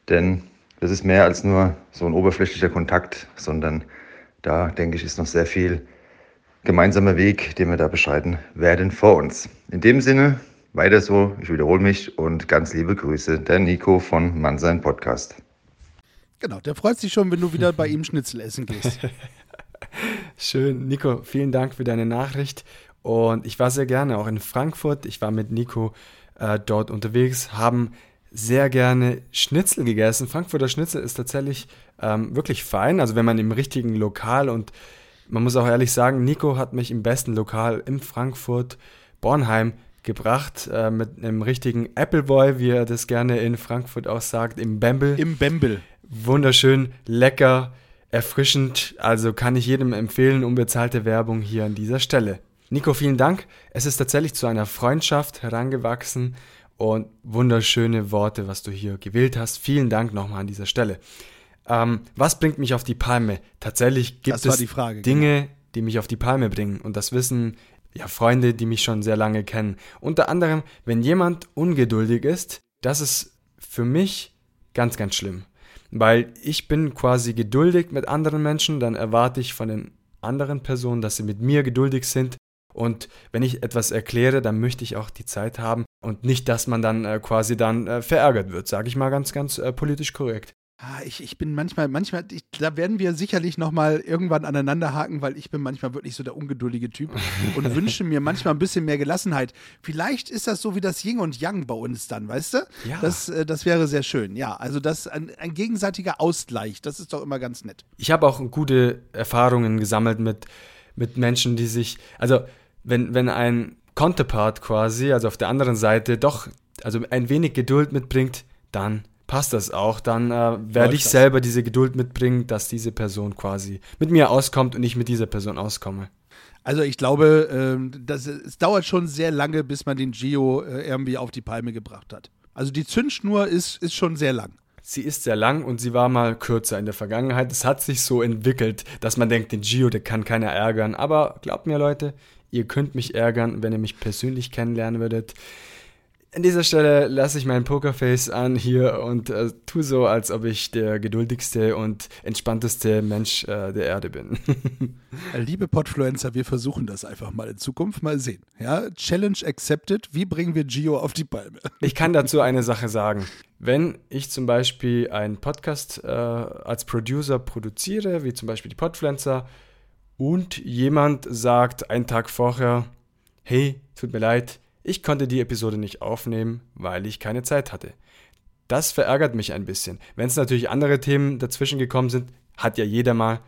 Denn das ist mehr als nur so ein oberflächlicher Kontakt, sondern da denke ich, ist noch sehr viel gemeinsamer Weg, den wir da beschreiten werden vor uns. In dem Sinne, weiter so, ich wiederhole mich und ganz liebe Grüße, der Nico von Mannsein Podcast. Genau, der freut sich schon, wenn du wieder bei ihm Schnitzel essen gehst. Schön, Nico, vielen Dank für deine Nachricht. Und ich war sehr gerne auch in Frankfurt. Ich war mit Nico äh, dort unterwegs, haben sehr gerne Schnitzel gegessen. Frankfurter Schnitzel ist tatsächlich ähm, wirklich fein. Also wenn man im richtigen Lokal und man muss auch ehrlich sagen, Nico hat mich im besten Lokal in Frankfurt, Bornheim, gebracht, äh, mit einem richtigen Appleboy, wie er das gerne in Frankfurt aussagt, im Bembel. Im Bembel. Wunderschön, lecker, erfrischend, also kann ich jedem empfehlen, unbezahlte Werbung hier an dieser Stelle. Nico, vielen Dank. Es ist tatsächlich zu einer Freundschaft herangewachsen und wunderschöne Worte, was du hier gewählt hast. Vielen Dank nochmal an dieser Stelle. Ähm, was bringt mich auf die Palme? Tatsächlich gibt es Frage, Dinge, genau. die mich auf die Palme bringen. Und das wissen ja Freunde, die mich schon sehr lange kennen. Unter anderem, wenn jemand ungeduldig ist, das ist für mich ganz, ganz schlimm. Weil ich bin quasi geduldig mit anderen Menschen, dann erwarte ich von den anderen Personen, dass sie mit mir geduldig sind. Und wenn ich etwas erkläre, dann möchte ich auch die Zeit haben und nicht, dass man dann äh, quasi dann äh, verärgert wird, sage ich mal ganz, ganz äh, politisch korrekt. Ah, ich, ich bin manchmal, manchmal, ich, da werden wir sicherlich nochmal irgendwann aneinander haken, weil ich bin manchmal wirklich so der ungeduldige Typ und wünsche mir manchmal ein bisschen mehr Gelassenheit. Vielleicht ist das so wie das Yin und Yang bei uns dann, weißt du? Ja. Das, äh, das wäre sehr schön, ja. Also das ein, ein gegenseitiger Ausgleich, das ist doch immer ganz nett. Ich habe auch gute Erfahrungen gesammelt mit, mit Menschen, die sich, also wenn, wenn ein Counterpart quasi, also auf der anderen Seite, doch also ein wenig Geduld mitbringt, dann passt das auch. Dann äh, werde ich selber diese Geduld mitbringen, dass diese Person quasi mit mir auskommt und ich mit dieser Person auskomme. Also ich glaube, ähm, das, es dauert schon sehr lange, bis man den Gio äh, irgendwie auf die Palme gebracht hat. Also die Zündschnur ist, ist schon sehr lang. Sie ist sehr lang und sie war mal kürzer in der Vergangenheit. Es hat sich so entwickelt, dass man denkt, den Gio, der kann keiner ärgern. Aber glaubt mir, Leute, ihr könnt mich ärgern, wenn ihr mich persönlich kennenlernen würdet. An dieser Stelle lasse ich mein Pokerface an hier und äh, tu so, als ob ich der geduldigste und entspannteste Mensch äh, der Erde bin. Liebe Podfluencer, wir versuchen das einfach mal in Zukunft. Mal sehen. Ja, Challenge accepted. Wie bringen wir Gio auf die Palme? Ich kann dazu eine Sache sagen. Wenn ich zum Beispiel einen Podcast äh, als Producer produziere, wie zum Beispiel die Podfluencer, und jemand sagt einen Tag vorher, hey, tut mir leid, ich konnte die Episode nicht aufnehmen, weil ich keine Zeit hatte. Das verärgert mich ein bisschen. Wenn es natürlich andere Themen dazwischen gekommen sind, hat ja jeder mal,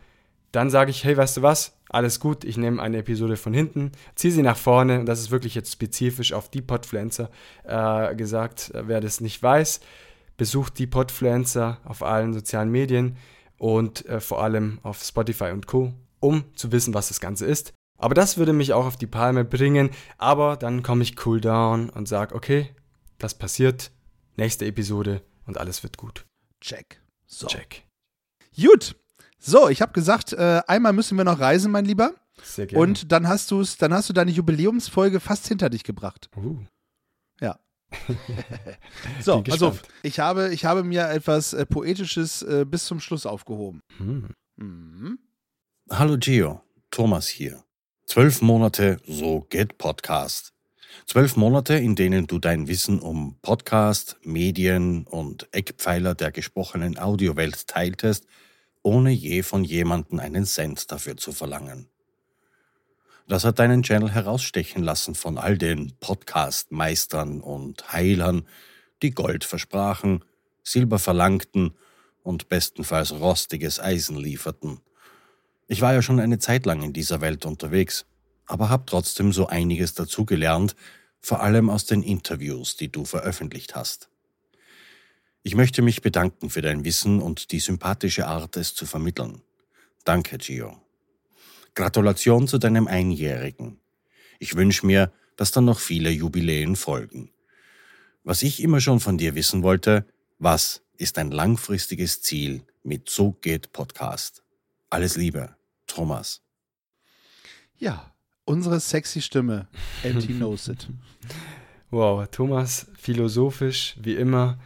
dann sage ich, hey, weißt du was? Alles gut, ich nehme eine Episode von hinten, ziehe sie nach vorne und das ist wirklich jetzt spezifisch auf die Podfluencer äh, gesagt. Wer das nicht weiß, besucht die Podfluencer auf allen sozialen Medien und äh, vor allem auf Spotify und Co., um zu wissen, was das Ganze ist. Aber das würde mich auch auf die Palme bringen. Aber dann komme ich cool down und sage, okay, das passiert. Nächste Episode und alles wird gut. Check. So. Check. Gut. So, ich habe gesagt, äh, einmal müssen wir noch reisen, mein Lieber. Sehr gerne. Und dann hast du es, dann hast du deine Jubiläumsfolge fast hinter dich gebracht. Uh. Ja. so, also ich habe, ich habe mir etwas äh, Poetisches äh, bis zum Schluss aufgehoben. Hm. Mhm. Hallo Gio, Thomas hier. Zwölf Monate, so geht Podcast. Zwölf Monate, in denen du dein Wissen um Podcast, Medien und Eckpfeiler der gesprochenen Audiowelt teiltest, ohne je von jemandem einen Cent dafür zu verlangen. Das hat deinen Channel herausstechen lassen von all den Podcast-Meistern und Heilern, die Gold versprachen, Silber verlangten und bestenfalls rostiges Eisen lieferten – ich war ja schon eine Zeit lang in dieser Welt unterwegs, aber habe trotzdem so einiges dazugelernt, vor allem aus den Interviews, die du veröffentlicht hast. Ich möchte mich bedanken für dein Wissen und die sympathische Art, es zu vermitteln. Danke, Gio. Gratulation zu deinem Einjährigen. Ich wünsche mir, dass dann noch viele Jubiläen folgen. Was ich immer schon von dir wissen wollte, was ist ein langfristiges Ziel mit So geht Podcast? Alles Liebe. Thomas. Ja, unsere sexy Stimme. And he knows it. Wow, Thomas, philosophisch wie immer,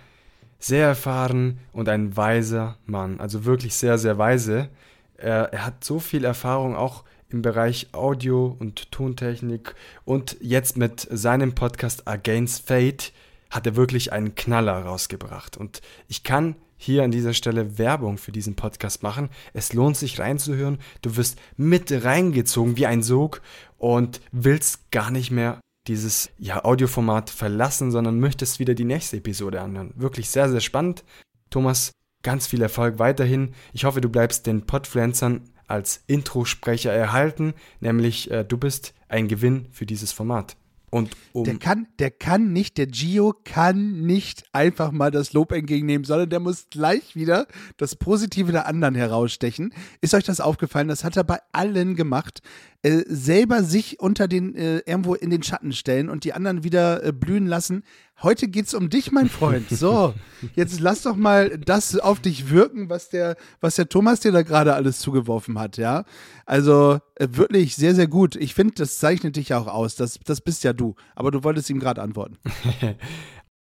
sehr erfahren und ein weiser Mann. Also wirklich sehr, sehr weise. Er, er hat so viel Erfahrung auch im Bereich Audio und Tontechnik und jetzt mit seinem Podcast Against Fate hat er wirklich einen Knaller rausgebracht. Und ich kann hier an dieser Stelle Werbung für diesen Podcast machen. Es lohnt sich reinzuhören. Du wirst mit reingezogen wie ein Sog und willst gar nicht mehr dieses ja, Audioformat verlassen, sondern möchtest wieder die nächste Episode anhören. Wirklich sehr, sehr spannend. Thomas, ganz viel Erfolg weiterhin. Ich hoffe, du bleibst den Podfluencern als Introsprecher erhalten, nämlich äh, du bist ein Gewinn für dieses Format. Und um der kann, der kann nicht, der Gio kann nicht einfach mal das Lob entgegennehmen, sondern der muss gleich wieder das Positive der anderen herausstechen. Ist euch das aufgefallen? Das hat er bei allen gemacht. Äh, selber sich unter den, äh, irgendwo in den Schatten stellen und die anderen wieder äh, blühen lassen, Heute geht's um dich, mein Freund. So, jetzt lass doch mal das auf dich wirken, was der, was der Thomas dir da gerade alles zugeworfen hat, ja. Also äh, wirklich sehr, sehr gut. Ich finde, das zeichnet dich auch aus. Das, das bist ja du. Aber du wolltest ihm gerade antworten.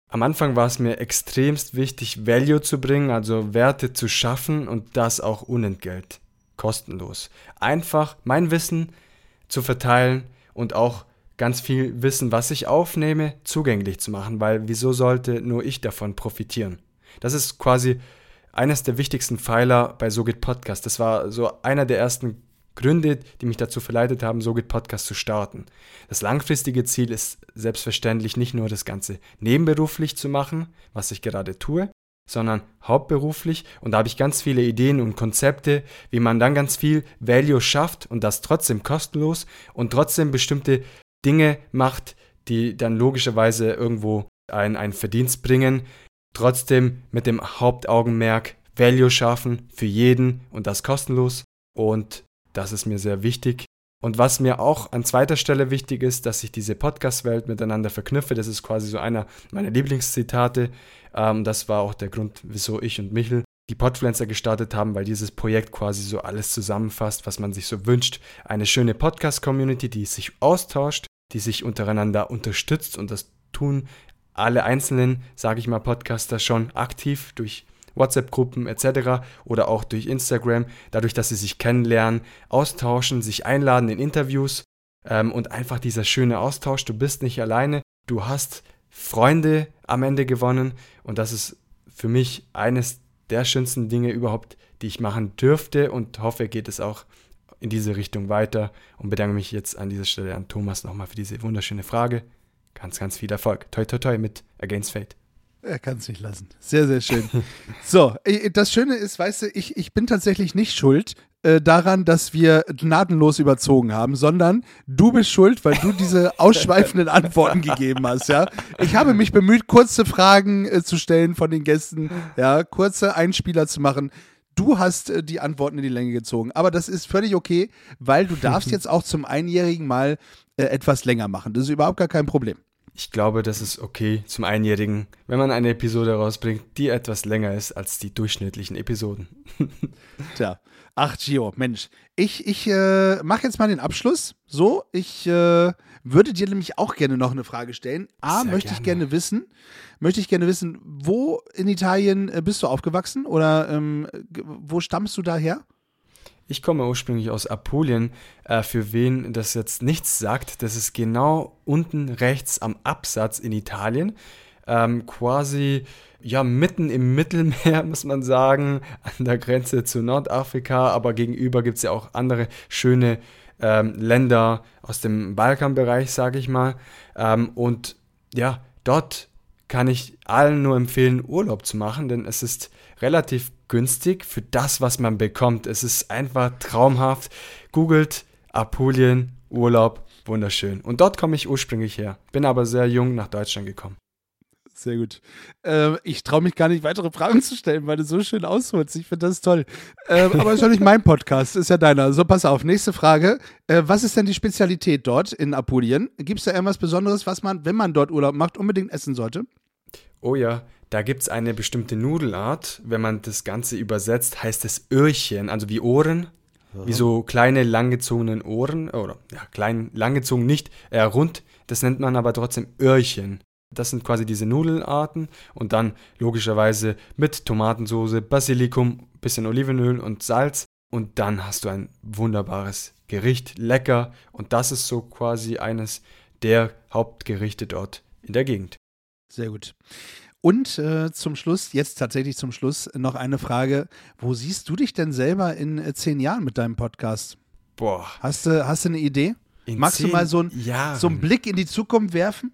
Am Anfang war es mir extremst wichtig, Value zu bringen, also Werte zu schaffen und das auch unentgelt, kostenlos. Einfach mein Wissen zu verteilen und auch ganz viel Wissen, was ich aufnehme, zugänglich zu machen, weil wieso sollte nur ich davon profitieren? Das ist quasi eines der wichtigsten Pfeiler bei SoGit Podcast. Das war so einer der ersten Gründe, die mich dazu verleitet haben, SoGit Podcast zu starten. Das langfristige Ziel ist selbstverständlich nicht nur das Ganze nebenberuflich zu machen, was ich gerade tue, sondern hauptberuflich. Und da habe ich ganz viele Ideen und Konzepte, wie man dann ganz viel Value schafft und das trotzdem kostenlos und trotzdem bestimmte Dinge macht, die dann logischerweise irgendwo einen, einen Verdienst bringen, trotzdem mit dem Hauptaugenmerk Value schaffen für jeden und das kostenlos. Und das ist mir sehr wichtig. Und was mir auch an zweiter Stelle wichtig ist, dass ich diese Podcast-Welt miteinander verknüpfe. Das ist quasi so einer meiner Lieblingszitate. Ähm, das war auch der Grund, wieso ich und Michel die Podfluencer gestartet haben, weil dieses Projekt quasi so alles zusammenfasst, was man sich so wünscht. Eine schöne Podcast-Community, die sich austauscht, die sich untereinander unterstützt und das tun alle einzelnen, sage ich mal, Podcaster schon aktiv durch WhatsApp-Gruppen etc. oder auch durch Instagram, dadurch, dass sie sich kennenlernen, austauschen, sich einladen in Interviews ähm, und einfach dieser schöne Austausch. Du bist nicht alleine, du hast Freunde am Ende gewonnen und das ist für mich eines der schönsten Dinge überhaupt, die ich machen dürfte und hoffe, geht es auch in diese Richtung weiter und bedanke mich jetzt an dieser Stelle an Thomas nochmal für diese wunderschöne Frage. Ganz, ganz viel Erfolg. Toi, toi, toi mit Against Fate. Er kann es nicht lassen. Sehr, sehr schön. so, das Schöne ist, weißt du, ich, ich bin tatsächlich nicht schuld äh, daran, dass wir gnadenlos überzogen haben, sondern du bist schuld, weil du diese ausschweifenden Antworten gegeben hast, ja. Ich habe mich bemüht, kurze Fragen äh, zu stellen von den Gästen, ja, kurze Einspieler zu machen. Du hast äh, die Antworten in die Länge gezogen, aber das ist völlig okay, weil du darfst jetzt auch zum Einjährigen mal äh, etwas länger machen. Das ist überhaupt gar kein Problem. Ich glaube, das ist okay zum Einjährigen, wenn man eine Episode rausbringt, die etwas länger ist als die durchschnittlichen Episoden. Tja, ach Gio, Mensch, ich, ich äh, mache jetzt mal den Abschluss. So, ich äh, würde dir nämlich auch gerne noch eine Frage stellen. A, Sehr möchte gerne. ich gerne wissen, möchte ich gerne wissen, wo in Italien äh, bist du aufgewachsen oder ähm, wo stammst du daher? Ich komme ursprünglich aus Apulien. Äh, für wen das jetzt nichts sagt, das ist genau unten rechts am Absatz in Italien. Ähm, quasi ja mitten im Mittelmeer, muss man sagen, an der Grenze zu Nordafrika, aber gegenüber gibt es ja auch andere schöne ähm, Länder aus dem Balkanbereich, sage ich mal. Ähm, und ja, dort kann ich allen nur empfehlen, Urlaub zu machen, denn es ist relativ günstig für das, was man bekommt. Es ist einfach traumhaft. Googelt Apulien, Urlaub, wunderschön. Und dort komme ich ursprünglich her. Bin aber sehr jung nach Deutschland gekommen. Sehr gut. Äh, ich traue mich gar nicht, weitere Fragen zu stellen, weil du so schön ausholst. Ich finde das toll. Äh, aber ist ja nicht mein Podcast, ist ja deiner. So, pass auf. Nächste Frage. Äh, was ist denn die Spezialität dort in Apulien? Gibt es da irgendwas Besonderes, was man, wenn man dort Urlaub macht, unbedingt essen sollte? Oh ja, da gibt es eine bestimmte Nudelart. Wenn man das Ganze übersetzt, heißt es Öhrchen, also wie Ohren. Ja. Wie so kleine, langgezogenen Ohren. Oder ja, klein, langgezogen nicht, eher rund. Das nennt man aber trotzdem Öhrchen. Das sind quasi diese Nudelarten und dann logischerweise mit Tomatensauce, Basilikum, bisschen Olivenöl und Salz und dann hast du ein wunderbares Gericht, lecker und das ist so quasi eines der Hauptgerichte dort in der Gegend. Sehr gut. Und äh, zum Schluss, jetzt tatsächlich zum Schluss, noch eine Frage. Wo siehst du dich denn selber in äh, zehn Jahren mit deinem Podcast? Boah. Hast du, hast du eine Idee? In Magst du mal so, ein, so einen Blick in die Zukunft werfen?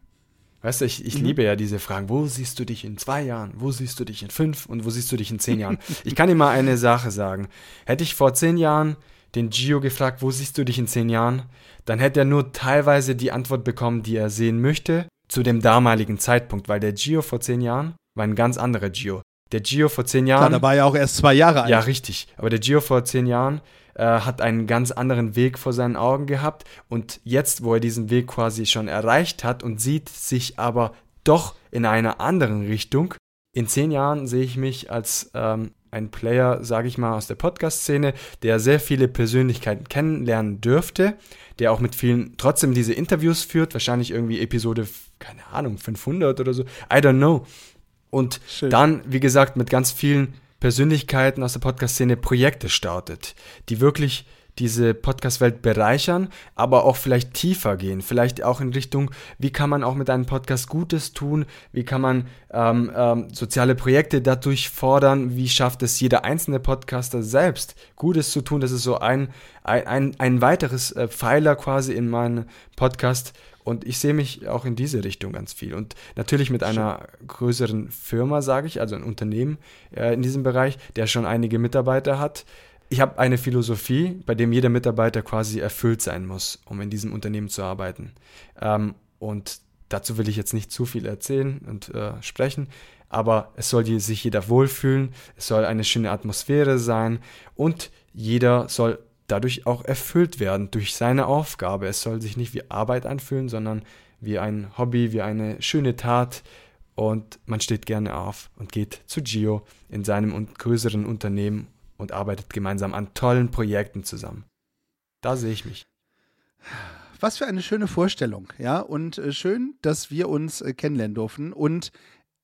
Weißt du, ich, ich mhm. liebe ja diese Fragen. Wo siehst du dich in zwei Jahren? Wo siehst du dich in fünf? Und wo siehst du dich in zehn Jahren? ich kann dir mal eine Sache sagen. Hätte ich vor zehn Jahren den Gio gefragt, wo siehst du dich in zehn Jahren? Dann hätte er nur teilweise die Antwort bekommen, die er sehen möchte zu dem damaligen Zeitpunkt, weil der Gio vor zehn Jahren war ein ganz anderer Gio. Der Gio vor zehn Jahren. Klar, da war ja auch erst zwei Jahre alt. Ja, richtig. Aber der Gio vor zehn Jahren äh, hat einen ganz anderen Weg vor seinen Augen gehabt. Und jetzt, wo er diesen Weg quasi schon erreicht hat und sieht sich aber doch in einer anderen Richtung. In zehn Jahren sehe ich mich als ähm, ein Player, sage ich mal, aus der Podcast-Szene, der sehr viele Persönlichkeiten kennenlernen dürfte, der auch mit vielen trotzdem diese Interviews führt, wahrscheinlich irgendwie Episode, keine Ahnung, 500 oder so, I don't know. Und Schön. dann, wie gesagt, mit ganz vielen Persönlichkeiten aus der Podcast-Szene Projekte startet, die wirklich diese Podcast-Welt bereichern, aber auch vielleicht tiefer gehen, vielleicht auch in Richtung, wie kann man auch mit einem Podcast Gutes tun, wie kann man ähm, ähm, soziale Projekte dadurch fordern, wie schafft es jeder einzelne Podcaster selbst Gutes zu tun. Das ist so ein, ein, ein weiteres äh, Pfeiler quasi in meinem Podcast. Und ich sehe mich auch in diese Richtung ganz viel. Und natürlich mit einer größeren Firma, sage ich, also ein Unternehmen äh, in diesem Bereich, der schon einige Mitarbeiter hat, ich habe eine Philosophie, bei dem jeder Mitarbeiter quasi erfüllt sein muss, um in diesem Unternehmen zu arbeiten. Ähm, und dazu will ich jetzt nicht zu viel erzählen und äh, sprechen, aber es soll sich jeder wohlfühlen, es soll eine schöne Atmosphäre sein und jeder soll dadurch auch erfüllt werden durch seine Aufgabe. Es soll sich nicht wie Arbeit anfühlen, sondern wie ein Hobby, wie eine schöne Tat. Und man steht gerne auf und geht zu Gio in seinem größeren Unternehmen und arbeitet gemeinsam an tollen Projekten zusammen. Da sehe ich mich. Was für eine schöne Vorstellung, ja. Und äh, schön, dass wir uns äh, kennenlernen durften. Und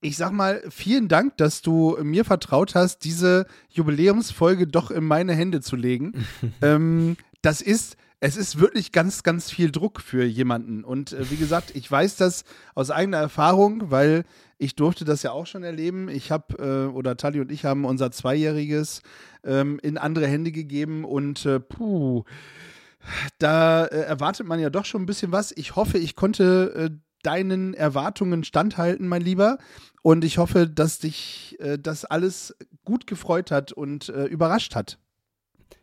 ich sag mal, vielen Dank, dass du mir vertraut hast, diese Jubiläumsfolge doch in meine Hände zu legen. ähm, das ist, es ist wirklich ganz, ganz viel Druck für jemanden. Und äh, wie gesagt, ich weiß das aus eigener Erfahrung, weil ich durfte das ja auch schon erleben. Ich habe, äh, oder Tali und ich haben unser Zweijähriges ähm, in andere Hände gegeben und äh, puh, da äh, erwartet man ja doch schon ein bisschen was. Ich hoffe, ich konnte äh, deinen Erwartungen standhalten, mein Lieber. Und ich hoffe, dass dich äh, das alles gut gefreut hat und überrascht hat.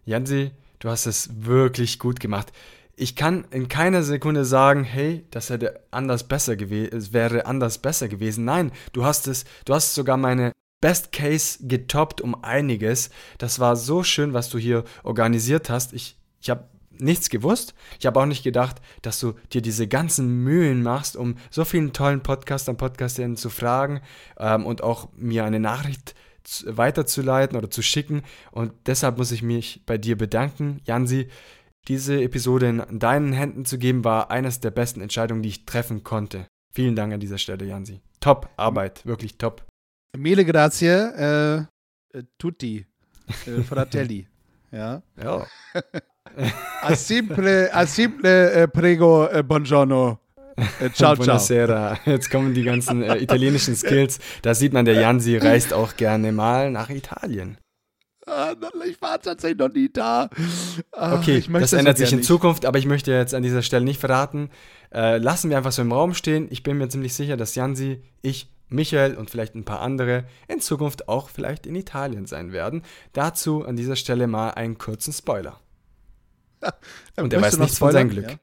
Jansi, du hast es wirklich gut gemacht ich kann in keiner Sekunde sagen, hey, das hätte anders besser gewesen, es wäre anders besser gewesen. Nein, du hast es, du hast sogar meine Best Case getoppt um einiges. Das war so schön, was du hier organisiert hast. Ich, ich habe nichts gewusst. Ich habe auch nicht gedacht, dass du dir diese ganzen Mühen machst, um so vielen tollen Podcastern, Podcasterinnen zu fragen ähm, und auch mir eine Nachricht weiterzuleiten oder zu schicken. Und deshalb muss ich mich bei dir bedanken, Jansi. Diese Episode in deinen Händen zu geben, war eines der besten Entscheidungen, die ich treffen konnte. Vielen Dank an dieser Stelle, Jansi. Top Arbeit, wirklich top. Mele grazie, äh, äh tutti, äh, fratelli. ja. Ja. a simple, a simple äh, prego, äh, buongiorno. Äh, ciao, Buonasera. ciao. Jetzt kommen die ganzen äh, italienischen Skills. Da sieht man, der Jansi reist auch gerne mal nach Italien. Ah, ich war tatsächlich noch nie da. Ah, okay, das ändert sich in nicht. Zukunft, aber ich möchte jetzt an dieser Stelle nicht verraten. Äh, lassen wir einfach so im Raum stehen. Ich bin mir ziemlich sicher, dass Jansi, ich, Michael und vielleicht ein paar andere in Zukunft auch vielleicht in Italien sein werden. Dazu an dieser Stelle mal einen kurzen Spoiler. Ja, und er weiß nichts Spoiler? von seinem Glück. Ja.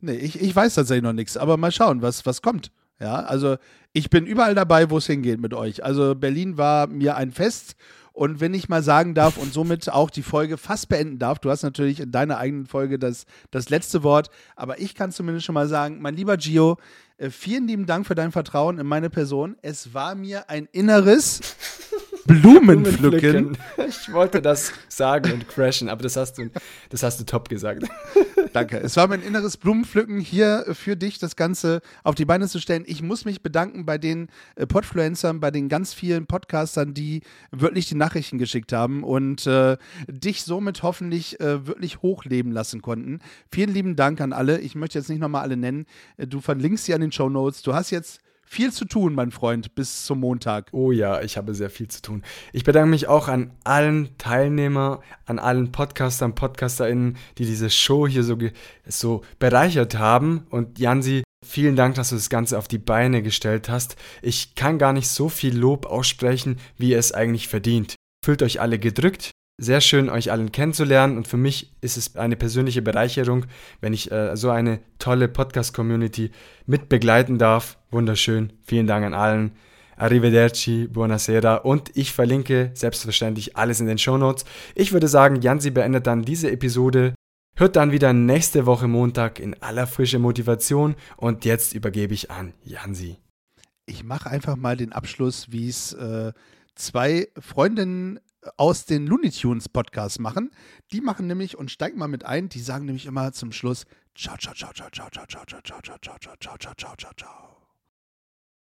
Nee, ich, ich weiß tatsächlich noch nichts, aber mal schauen, was, was kommt. Ja, also ich bin überall dabei, wo es hingeht mit euch. Also Berlin war mir ein Fest und wenn ich mal sagen darf und somit auch die Folge fast beenden darf, du hast natürlich in deiner eigenen Folge das, das letzte Wort, aber ich kann zumindest schon mal sagen, mein lieber Gio, äh, vielen lieben Dank für dein Vertrauen in meine Person. Es war mir ein inneres Blumenpflücken. Ich wollte das sagen und crashen, aber das hast du, das hast du top gesagt. Danke. Es war mein inneres Blumenpflücken, hier für dich das Ganze auf die Beine zu stellen. Ich muss mich bedanken bei den äh, Podfluencern, bei den ganz vielen Podcastern, die wirklich die Nachrichten geschickt haben und äh, dich somit hoffentlich äh, wirklich hochleben lassen konnten. Vielen lieben Dank an alle. Ich möchte jetzt nicht nochmal alle nennen. Äh, du verlinkst sie an den Show Notes. Du hast jetzt viel zu tun, mein Freund, bis zum Montag. Oh ja, ich habe sehr viel zu tun. Ich bedanke mich auch an allen Teilnehmer, an allen Podcastern, PodcasterInnen, die diese Show hier so, so bereichert haben. Und Jansi, vielen Dank, dass du das Ganze auf die Beine gestellt hast. Ich kann gar nicht so viel Lob aussprechen, wie es eigentlich verdient. Fühlt euch alle gedrückt, sehr schön, euch allen kennenzulernen und für mich ist es eine persönliche Bereicherung, wenn ich äh, so eine tolle Podcast-Community mit begleiten darf. Wunderschön. Vielen Dank an allen. Arrivederci, buonasera und ich verlinke selbstverständlich alles in den Show Notes. Ich würde sagen, Jansi beendet dann diese Episode. Hört dann wieder nächste Woche Montag in aller frische Motivation und jetzt übergebe ich an Jansi. ich mache einfach mal den Abschluss, wie es äh, zwei Freundinnen aus den Looney Tunes Podcasts machen. Die machen nämlich und steig mal mit ein, die sagen nämlich immer zum Schluss ciao ciao ciao ciao ciao ciao ciao ciao ciao ciao ciao ciao ciao ciao ciao ciao.